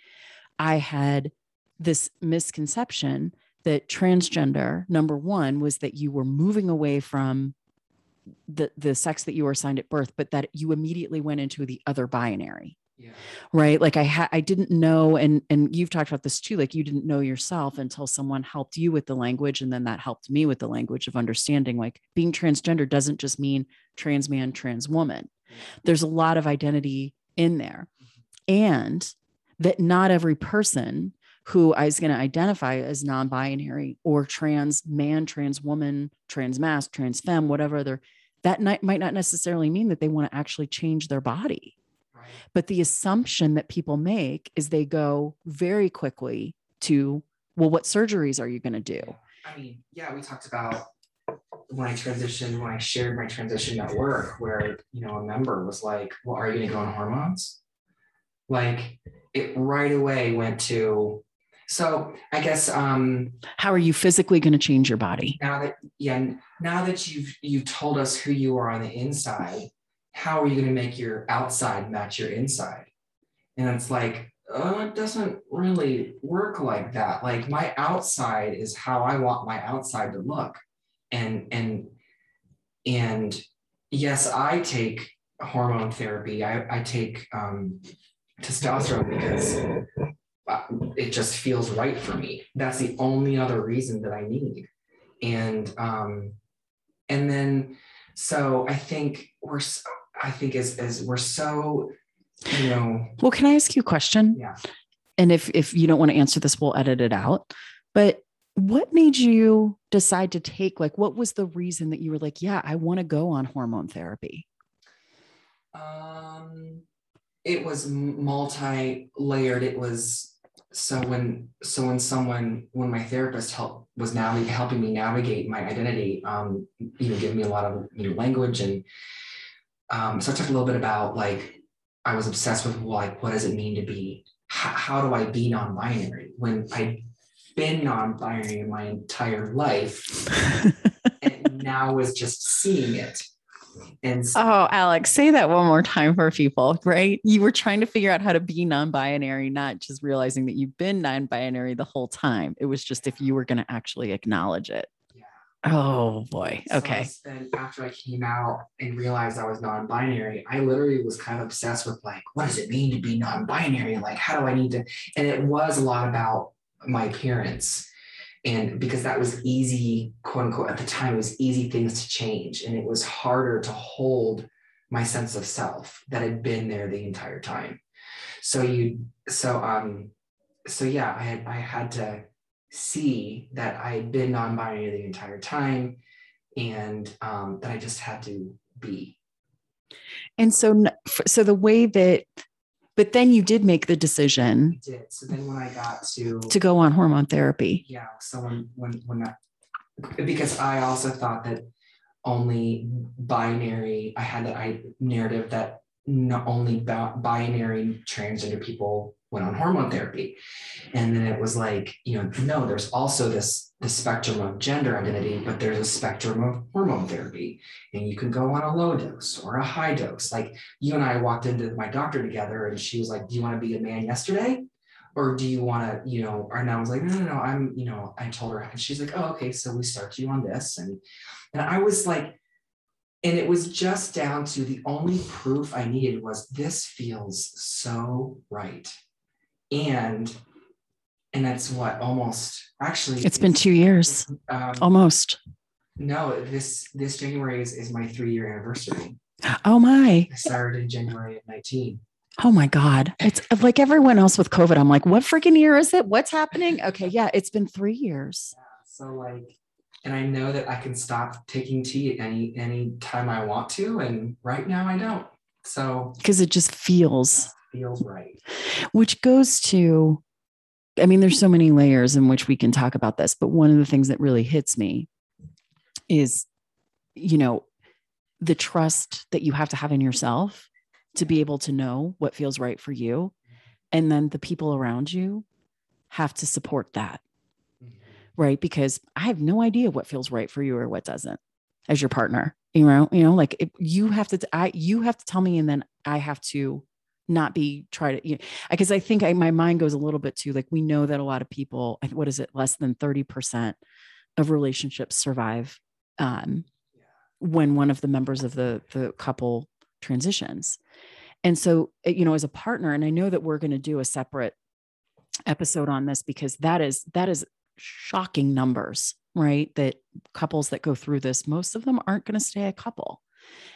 I had this misconception that transgender number one was that you were moving away from the the sex that you were assigned at birth, but that you immediately went into the other binary yeah. Right? Like i had i didn't know and and you've talked about this too like you didn't know yourself until someone helped you with the language and then that helped me with the language of understanding like being transgender doesn't just mean trans man trans woman. There's a lot of identity in there. Mm-hmm. And that not every person who is going to identify as non-binary or trans man trans woman trans masc trans femme whatever other that might not necessarily mean that they want to actually change their body but the assumption that people make is they go very quickly to, well, what surgeries are you going to do? I mean, yeah, we talked about when I transitioned, when I shared my transition at work, where you know a member was like, "Well, are you going to go on hormones?" Like it right away went to. So I guess um, How are you physically going to change your body? now that yeah, now that you've you've told us who you are on the inside, how are you going to make your outside match your inside? And it's like, oh, it doesn't really work like that. Like my outside is how I want my outside to look. And and and yes, I take hormone therapy. I, I take um, testosterone because it just feels right for me. That's the only other reason that I need. And um, and then so I think we're s- I think is as we're so you know Well, can I ask you a question? yeah And if if you don't want to answer this, we'll edit it out. But what made you decide to take like what was the reason that you were like, yeah, I want to go on hormone therapy? Um, it was multi-layered. It was so when so when someone when my therapist help was now helping me navigate my identity, um, you know, giving me a lot of you know language and um, so I talked a little bit about like I was obsessed with like what does it mean to be how, how do I be non-binary when I've been non-binary in my entire life and now was just seeing it and so Oh, Alex, say that one more time for people, right? You were trying to figure out how to be non binary, not just realizing that you've been non binary the whole time. It was just if you were going to actually acknowledge it. Oh, boy. So Okay. then after I came out and realized I was non-binary, I literally was kind of obsessed with like, what does it mean to be non-binary? Like, how do I need to? And it was a lot about my appearance. And because that was easy, quote unquote, at the time, it was easy things to change. And it was harder to hold my sense of self that had been there the entire time. So you so um so yeah, I had I had to see that I had been non-binary the entire time and um, that I just had to be. And so, so the way that, but then you did make the decision. I did. So then when I got to to go on hormone therapy. Yeah. So when when when that because I also thought that only binary. I had that I narrative that not only binary transgender people went on hormone therapy. And then it was like, you know, no, there's also this the spectrum of gender identity, but there's a spectrum of hormone therapy. And you can go on a low dose or a high dose. Like you and I walked into my doctor together and she was like, Do you want to be a man yesterday? Or do you want to, you know, and I was like, no, no, no, I'm, you know, I told her, and she's like, oh, okay, so we start you on this. And and I was like, and it was just down to the only proof I needed was this feels so right. And and that's what almost actually it's, it's been two years. Um, almost. no this this january is, is my three year anniversary. Oh my. I started in january of 19 oh my god. It's like everyone else with covid i'm like what freaking year is it? What's happening? Okay yeah it's been three years. Yeah, so like and I know that I can stop taking T at any any time I want to, and right now I don't. So because it just feels feels right. Which goes to, I mean, there's so many layers in which we can talk about this, but one of the things that really hits me is, you know, the trust that you have to have in yourself to be able to know what feels right for you, and then the people around you have to support that mm-hmm. right? Because I have no idea what feels right for you or what doesn't as your partner. You know, you know, like if you have to, I you have to tell me, and then I have to not be try to, you know, because I think I, my mind goes a little bit too. Like we know that a lot of people, what is it, less than thirty percent of relationships survive um, when one of the members of the the couple transitions. And so, eh, you know, as a partner, and I know that we're going to do a separate episode on this because that is that is shocking numbers, right? That couples that go through this, most of them aren't going to stay a couple.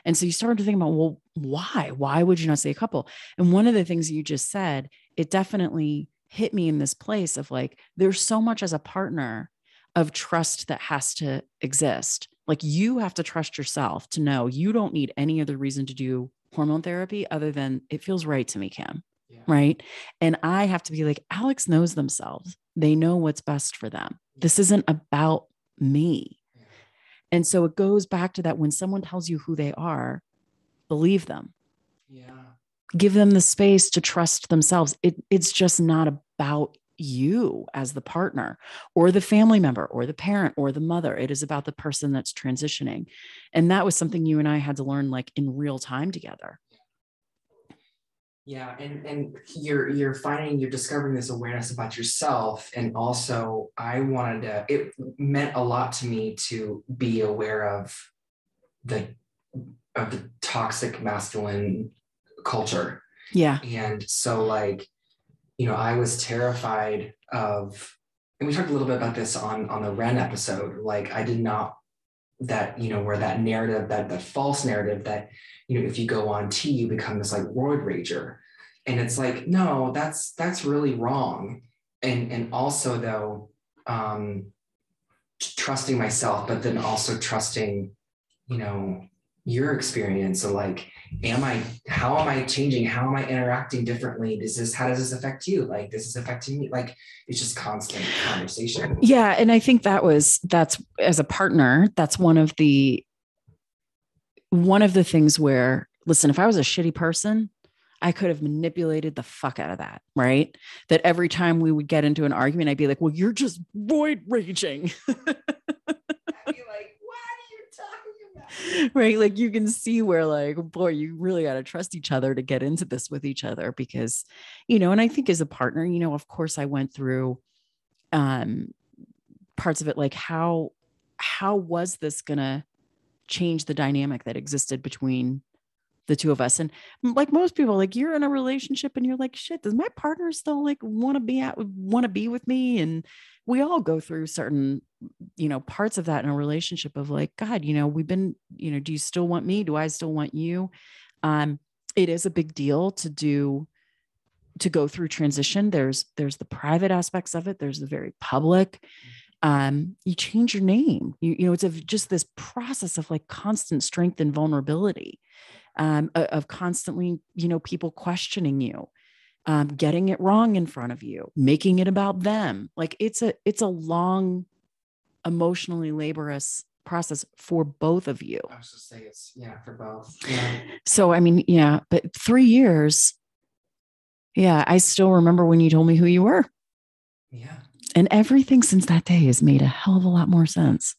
And so you start to think about, well, why? Why would you not say a couple? And one of the things you just said, it definitely hit me in this place of like, there's so much as a partner of trust that has to exist. Like you have to trust yourself to know you don't need any other reason to do hormone therapy other than it feels right to me, Kim. Yeah. Right. And I have to be like, Alex knows themselves. They know what's best for them. This isn't about me. And so it goes back to that when someone tells you who they are, believe them. Yeah. Give them the space to trust themselves. It, it's just not about you as the partner or the family member or the parent or the mother. It is about the person that's transitioning. And that was something you and I had to learn like in real time together. Yeah, and and you're you're finding you're discovering this awareness about yourself, and also I wanted to. It meant a lot to me to be aware of the of the toxic masculine culture. Yeah, and so like, you know, I was terrified of, and we talked a little bit about this on on the Ren episode. Like, I did not that you know where that narrative that that false narrative that you know if you go on T you become this like roid rager. And it's like no that's that's really wrong. And and also though um trusting myself but then also trusting you know your experience. So like am i how am i changing? How am i interacting differently? Does this how does this affect you? Like this is affecting me. Like it's just constant conversation. Yeah and i think that was that's as a partner that's one of the one of the things where listen if i was a shitty person I could have manipulated the fuck out of that, right? That every time we would get into an argument, I'd be like, well, you're just roid raging. Like, What are you talking about? Right like you can see where like boy you really got to trust each other to get into this with each other because you know and i think as a partner you know of course i went through um parts of it like how how was this gonna change the dynamic that existed between the two of us. And like most people like you're in a relationship and you're like shit does my partner still like want to be at want to be with me? And we all go through certain you know parts of that in a relationship of like god you know we've been you know do you still want me? Do i still want you? Um it is a big deal to do to go through transition. There's there's the private aspects of it. There's the very public um, you change your name. You, you know, it's a, just this process of like constant strength and vulnerability, um, of, constantly, you know, people questioning you, um, getting it wrong in front of you, making it about them. Like it's a, it's a long, emotionally laborious process for both of you. I was just say it's yeah for both. Yeah. So I mean, yeah, but three years. Yeah, I still remember when you told me who you were. Yeah. And everything since that day has made a hell of a lot more sense.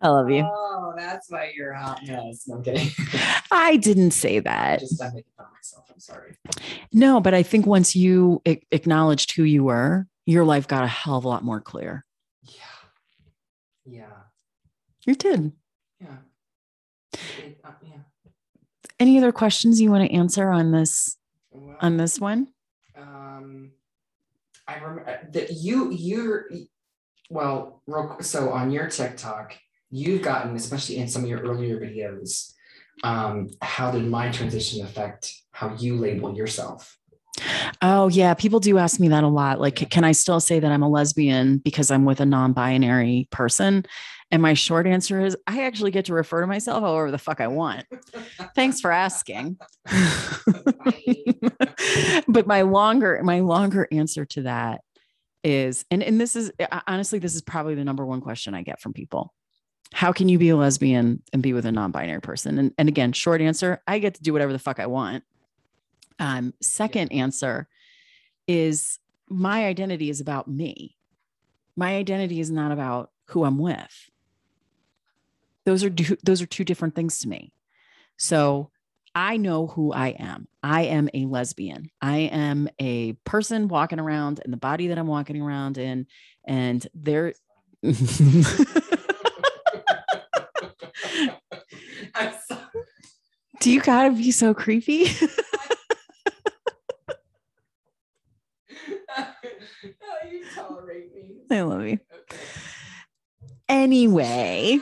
I love you. Oh, that's why you're a hot mess. No, I'm kidding. I didn't say I that. just I'm making fun of myself. I'm sorry. No, but I think once you a- acknowledged who you were, your life got a hell of a lot more clear. Yeah. Yeah. You did. Yeah. It- uh, yeah. Any other questions you want to answer on this Well, on this one? I remember that you you're well. Real, so on your TikTok, you've gotten, especially in some of your earlier videos, um, how did my transition affect how you label yourself? Oh yeah, people do ask me that a lot. Like, can I still say that I'm a lesbian because I'm with a non-binary person? And my short answer is I actually get to refer to myself however the fuck I want. Thanks for asking. but my longer, my longer answer to that is, and, and this is honestly, this is probably the number one question I get from people. How can you be a lesbian and be with a non-binary person? And, and again, short answer, I get to do whatever the fuck I want. Um, second answer is my identity is about me. My identity is not about who I'm with. Those are do, those are two different things to me. So I know who I am. I am a lesbian. I am a person walking around in the body that I'm walking around in, and there. Do you gotta be so creepy? Oh, you tolerate me. I love you. Okay. anyway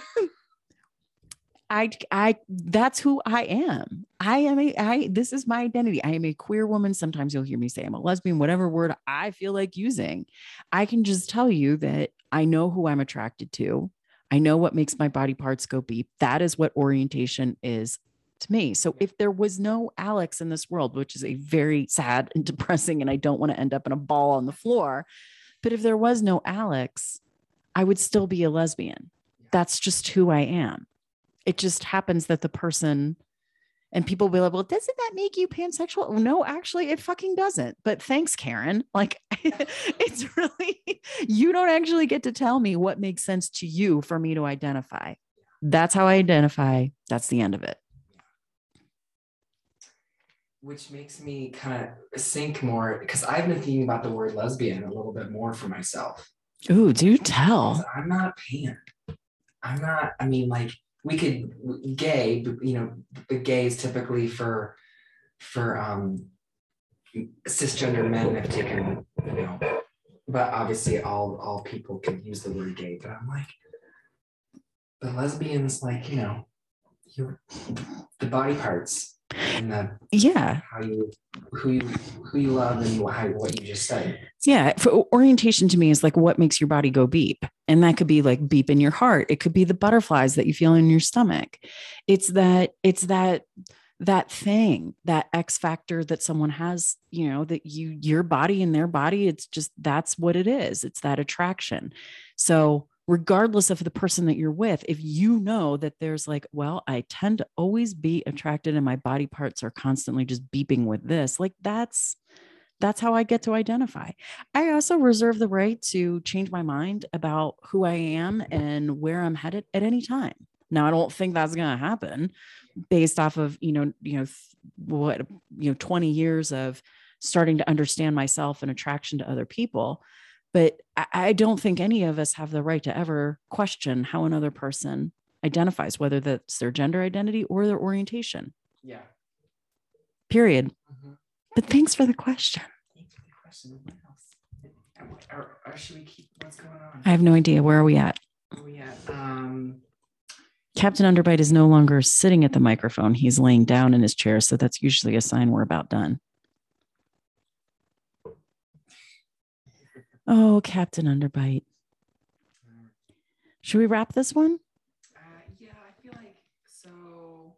i i that's who i am. I am a i this is my identity. I am a queer woman. Sometimes you'll hear me say i'm a lesbian whatever word i feel like using. I can just tell you that i know who i'm attracted to. I know what makes my body parts go beep. That is what orientation is to me. So if there was no alex in this world which is a very sad and depressing and i don't want to end up in a ball on the floor but if there was no alex I would still be a lesbian. That's just who I am. It just happens that the person and people will be like, well, doesn't that make you pansexual? Oh, no, actually, it fucking doesn't. But thanks, Karen. Like, it's really, you don't actually get to tell me what makes sense to you for me to identify. That's how I identify. That's the end of it. Which makes me kind of think more because I've been thinking about the word lesbian a little bit more for myself. Ooh, do tell. I'm not pan. I'm not, I mean, like we could gay, you know, gay is typically for for um cisgender men have taken, you know, but obviously all all people can use the word gay, but I'm like the lesbians, like, you know, the body parts and the Yeah. how you who you who you love and how, what you just said. Yeah. For orientation to me is like what makes your body go beep. And that could be like beep in your heart. It could be the butterflies that you feel in your stomach. It's that, it's that, that thing, that X factor that someone has, you know, that you, your body and their body, it's just that's what it is. It's that attraction. So, regardless of the person that you're with, if you know that there's like, well, I tend to always be attracted and my body parts are constantly just beeping with this, like that's, that's how I get to identify. I also reserve the right to change my mind about who I am and where I'm headed at any time. Now, I don't think that's going to happen based off of, you know, you know, what, you know, 20 years of starting to understand myself and attraction to other people. But I, don't think any of us have the right to ever question how another person identifies, whether that's their gender identity or their orientation, Yeah. period. Mhm. But thanks for the question. Thanks for the question. What else? Or, or should we keep what's going on? I have no idea. Where are we at? Where we at? Um, Captain Underbite is no longer sitting at the microphone. He's laying down in his chair. So that's usually a sign we're about done. Oh, Captain Underbite. Should we wrap this one? Uh, yeah, I feel like so.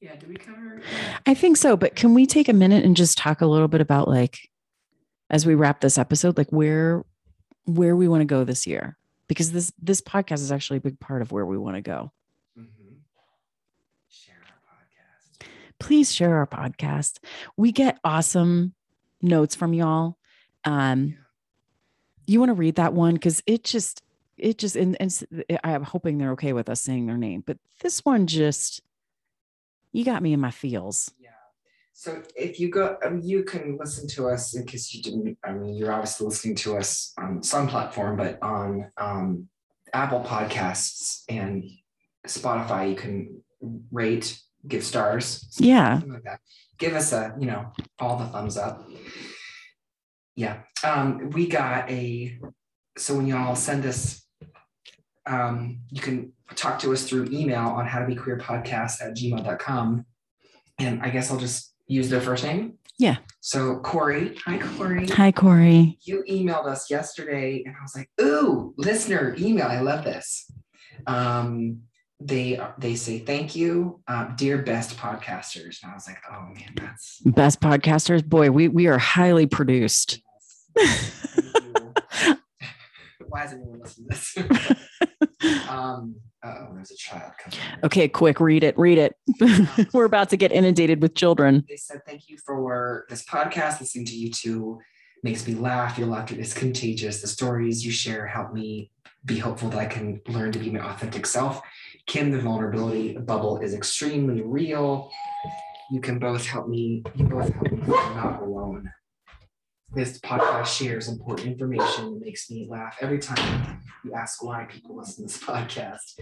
Yeah, do we cover? I think so, but can we take a minute and just talk a little bit about like as we wrap this episode, like where where we want to go this year? Because this this podcast is actually a big part of where we want to go. Mhm. Share our podcast. Please share our podcast. We get awesome notes from y'all. Um, Yeah. You want to read that one because it just it just and, and i'm hoping they're okay with us saying their name but this one just you got me in my feels Yeah. So if you go, um, you can listen to us in case you didn't. I mean, you're obviously listening to us on some platform, but on um, Apple Podcasts and Spotify, you can rate, give stars, yeah like that. Give us a, you know, all the thumbs up. Yeah. Um, we got a. So when y'all send us, um, you can talk to us through email on how to be queer podcast at gmail.com. And I guess I'll just use their first name. Yeah. So Corey, hi Corey. hi corey You emailed us yesterday, and I was like, "Ooh, listener email! I love this." Um, they they say thank you, uh, dear best podcasters, and I was like, "Oh man, that's best podcasters boy we we are highly produced. Why is anyone listening to this? um, oh, there's a child coming. okay quick read it read it we're about to get inundated with children They said thank you for this podcast. Listening to you two makes me laugh. Your laughter is contagious. The stories you share help me be hopeful that I can learn to be my authentic self. Kim, the vulnerability bubble is extremely real. You can both help me. You both help me feel not alone. This podcast shares important information. It makes me laugh every time you ask why people listen to this podcast.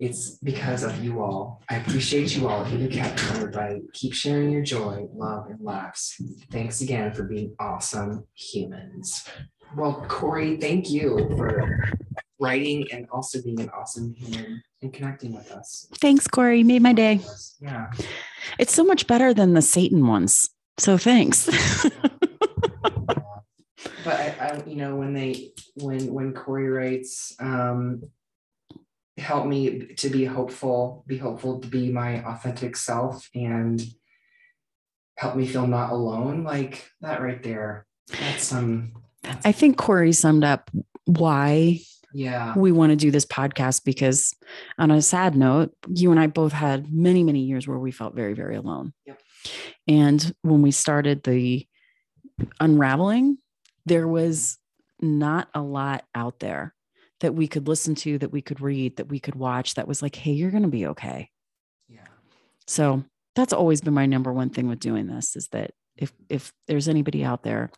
It's because of you all. I appreciate you all. If You kept covered by keep sharing your joy, love, and laughs. Thanks again for being awesome humans. Well, Corey, thank you for writing and also being an awesome human and connecting with us. thanks corey made my day Yeah. it's so much better than the satan ones so thanks but I, I, you know, when they, when when Corey writes, um, help me to be hopeful, be hopeful to be my authentic self, and help me feel not alone. Like that right there. That's um. i think corey summed up why Yeah. we want to do this podcast because on a sad note you and i both had many many years where we felt very very alone Yep. and when we started the unraveling there was not a lot out there that we could listen to that we could read that we could watch that was like hey you're going to be okay Yeah. so that's always been my number one thing with doing this is that if mm-hmm. if there's anybody out there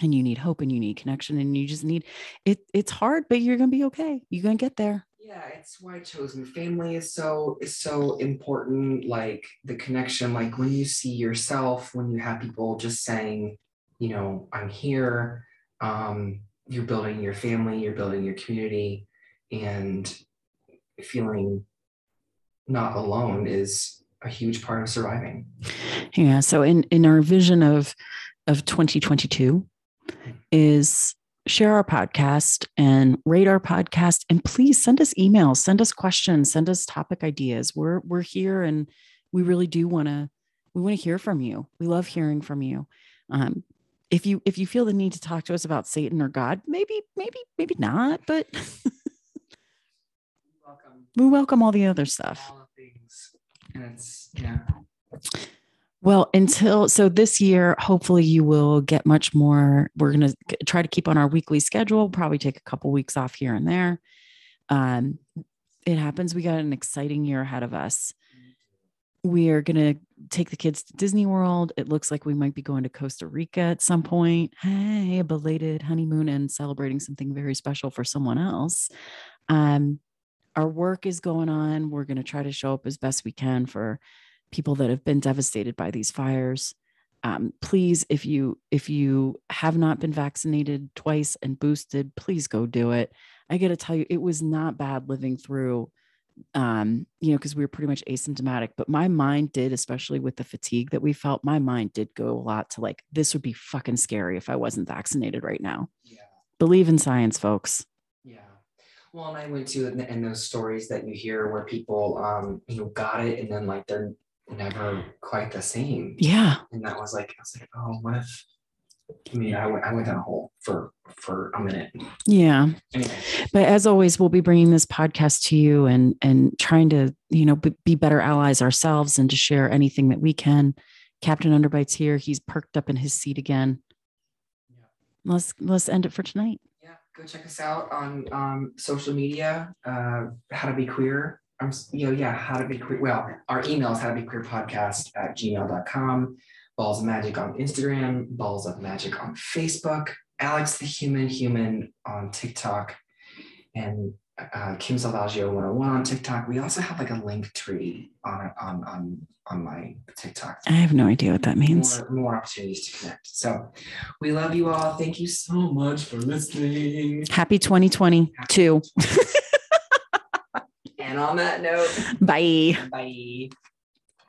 and you need hope and you need connection and you just need it it's hard but you're going to be okay you're going to get there Yeah, it's why chosen family is so is so important. Like the connection, like when you see yourself, when you have people just saying, you know, I'm here. Um, you're building your family, you're building your community, and feeling not alone is a huge part of surviving. yeah so in in our vision of of 2022 is share our podcast and rate our podcast and please send us emails send us questions send us topic ideas we're we're here and we really do want to we want to hear from you we love hearing from you um if you if you feel the need to talk to us about satan or god maybe maybe maybe not but Welcome. we welcome all the other stuff All the things. Yeah. Well, until so this year, hopefully you will get much more. We're going to try to keep on our weekly schedule, probably take a couple weeks off here and there. Um, it happens. We got an exciting year ahead of us. We are going to take the kids to Disney World. It looks like we might be going to Costa Rica at some point. Hey, a belated honeymoon and celebrating something very special for someone else. Um, our work is going on. We're going to try to show up as best we can for people that have been devastated by these fires. Um, please, if you if you have not been vaccinated twice and boosted, please go do it. I got to tell you, it was not bad living through um, you know, because we were pretty much asymptomatic. But my mind did, especially with the fatigue that we felt, my mind did go a lot to like, this would be fucking scary if I wasn't vaccinated right now. Yeah. Believe in science, folks. Yeah. Well, and I went to in, in those stories that you hear where people, um, you know, got it and then like they're never quite the same. Yeah. And that was like, I was like, oh, what if? I mean, I went, I went down a hole for for a minute. Yeah. Anyway, But as always, we'll be bringing this podcast to you and and trying to you know be, be better allies ourselves and to share anything that we can. Captain Underbite's here. He's perked up in his seat again. Yeah. Let's let's end it for tonight. yeah, go check us out on um, social media. Uh, how to be queer. I'm, you know, yeah, how to be queer. Well, our email is how to be queer podcast at gmail.com. Balls of Magic on Instagram, Balls of Magic on Facebook, Alex the Human Human on TikTok, and uh, Kim Salvaggio 101 on TikTok. We also have like a link tree on on on on my TikTok. I have no idea what that means. More, more opportunities to connect. So we love you all. Thank you so much for listening. Happy 2022. And on that note, Bye. bye.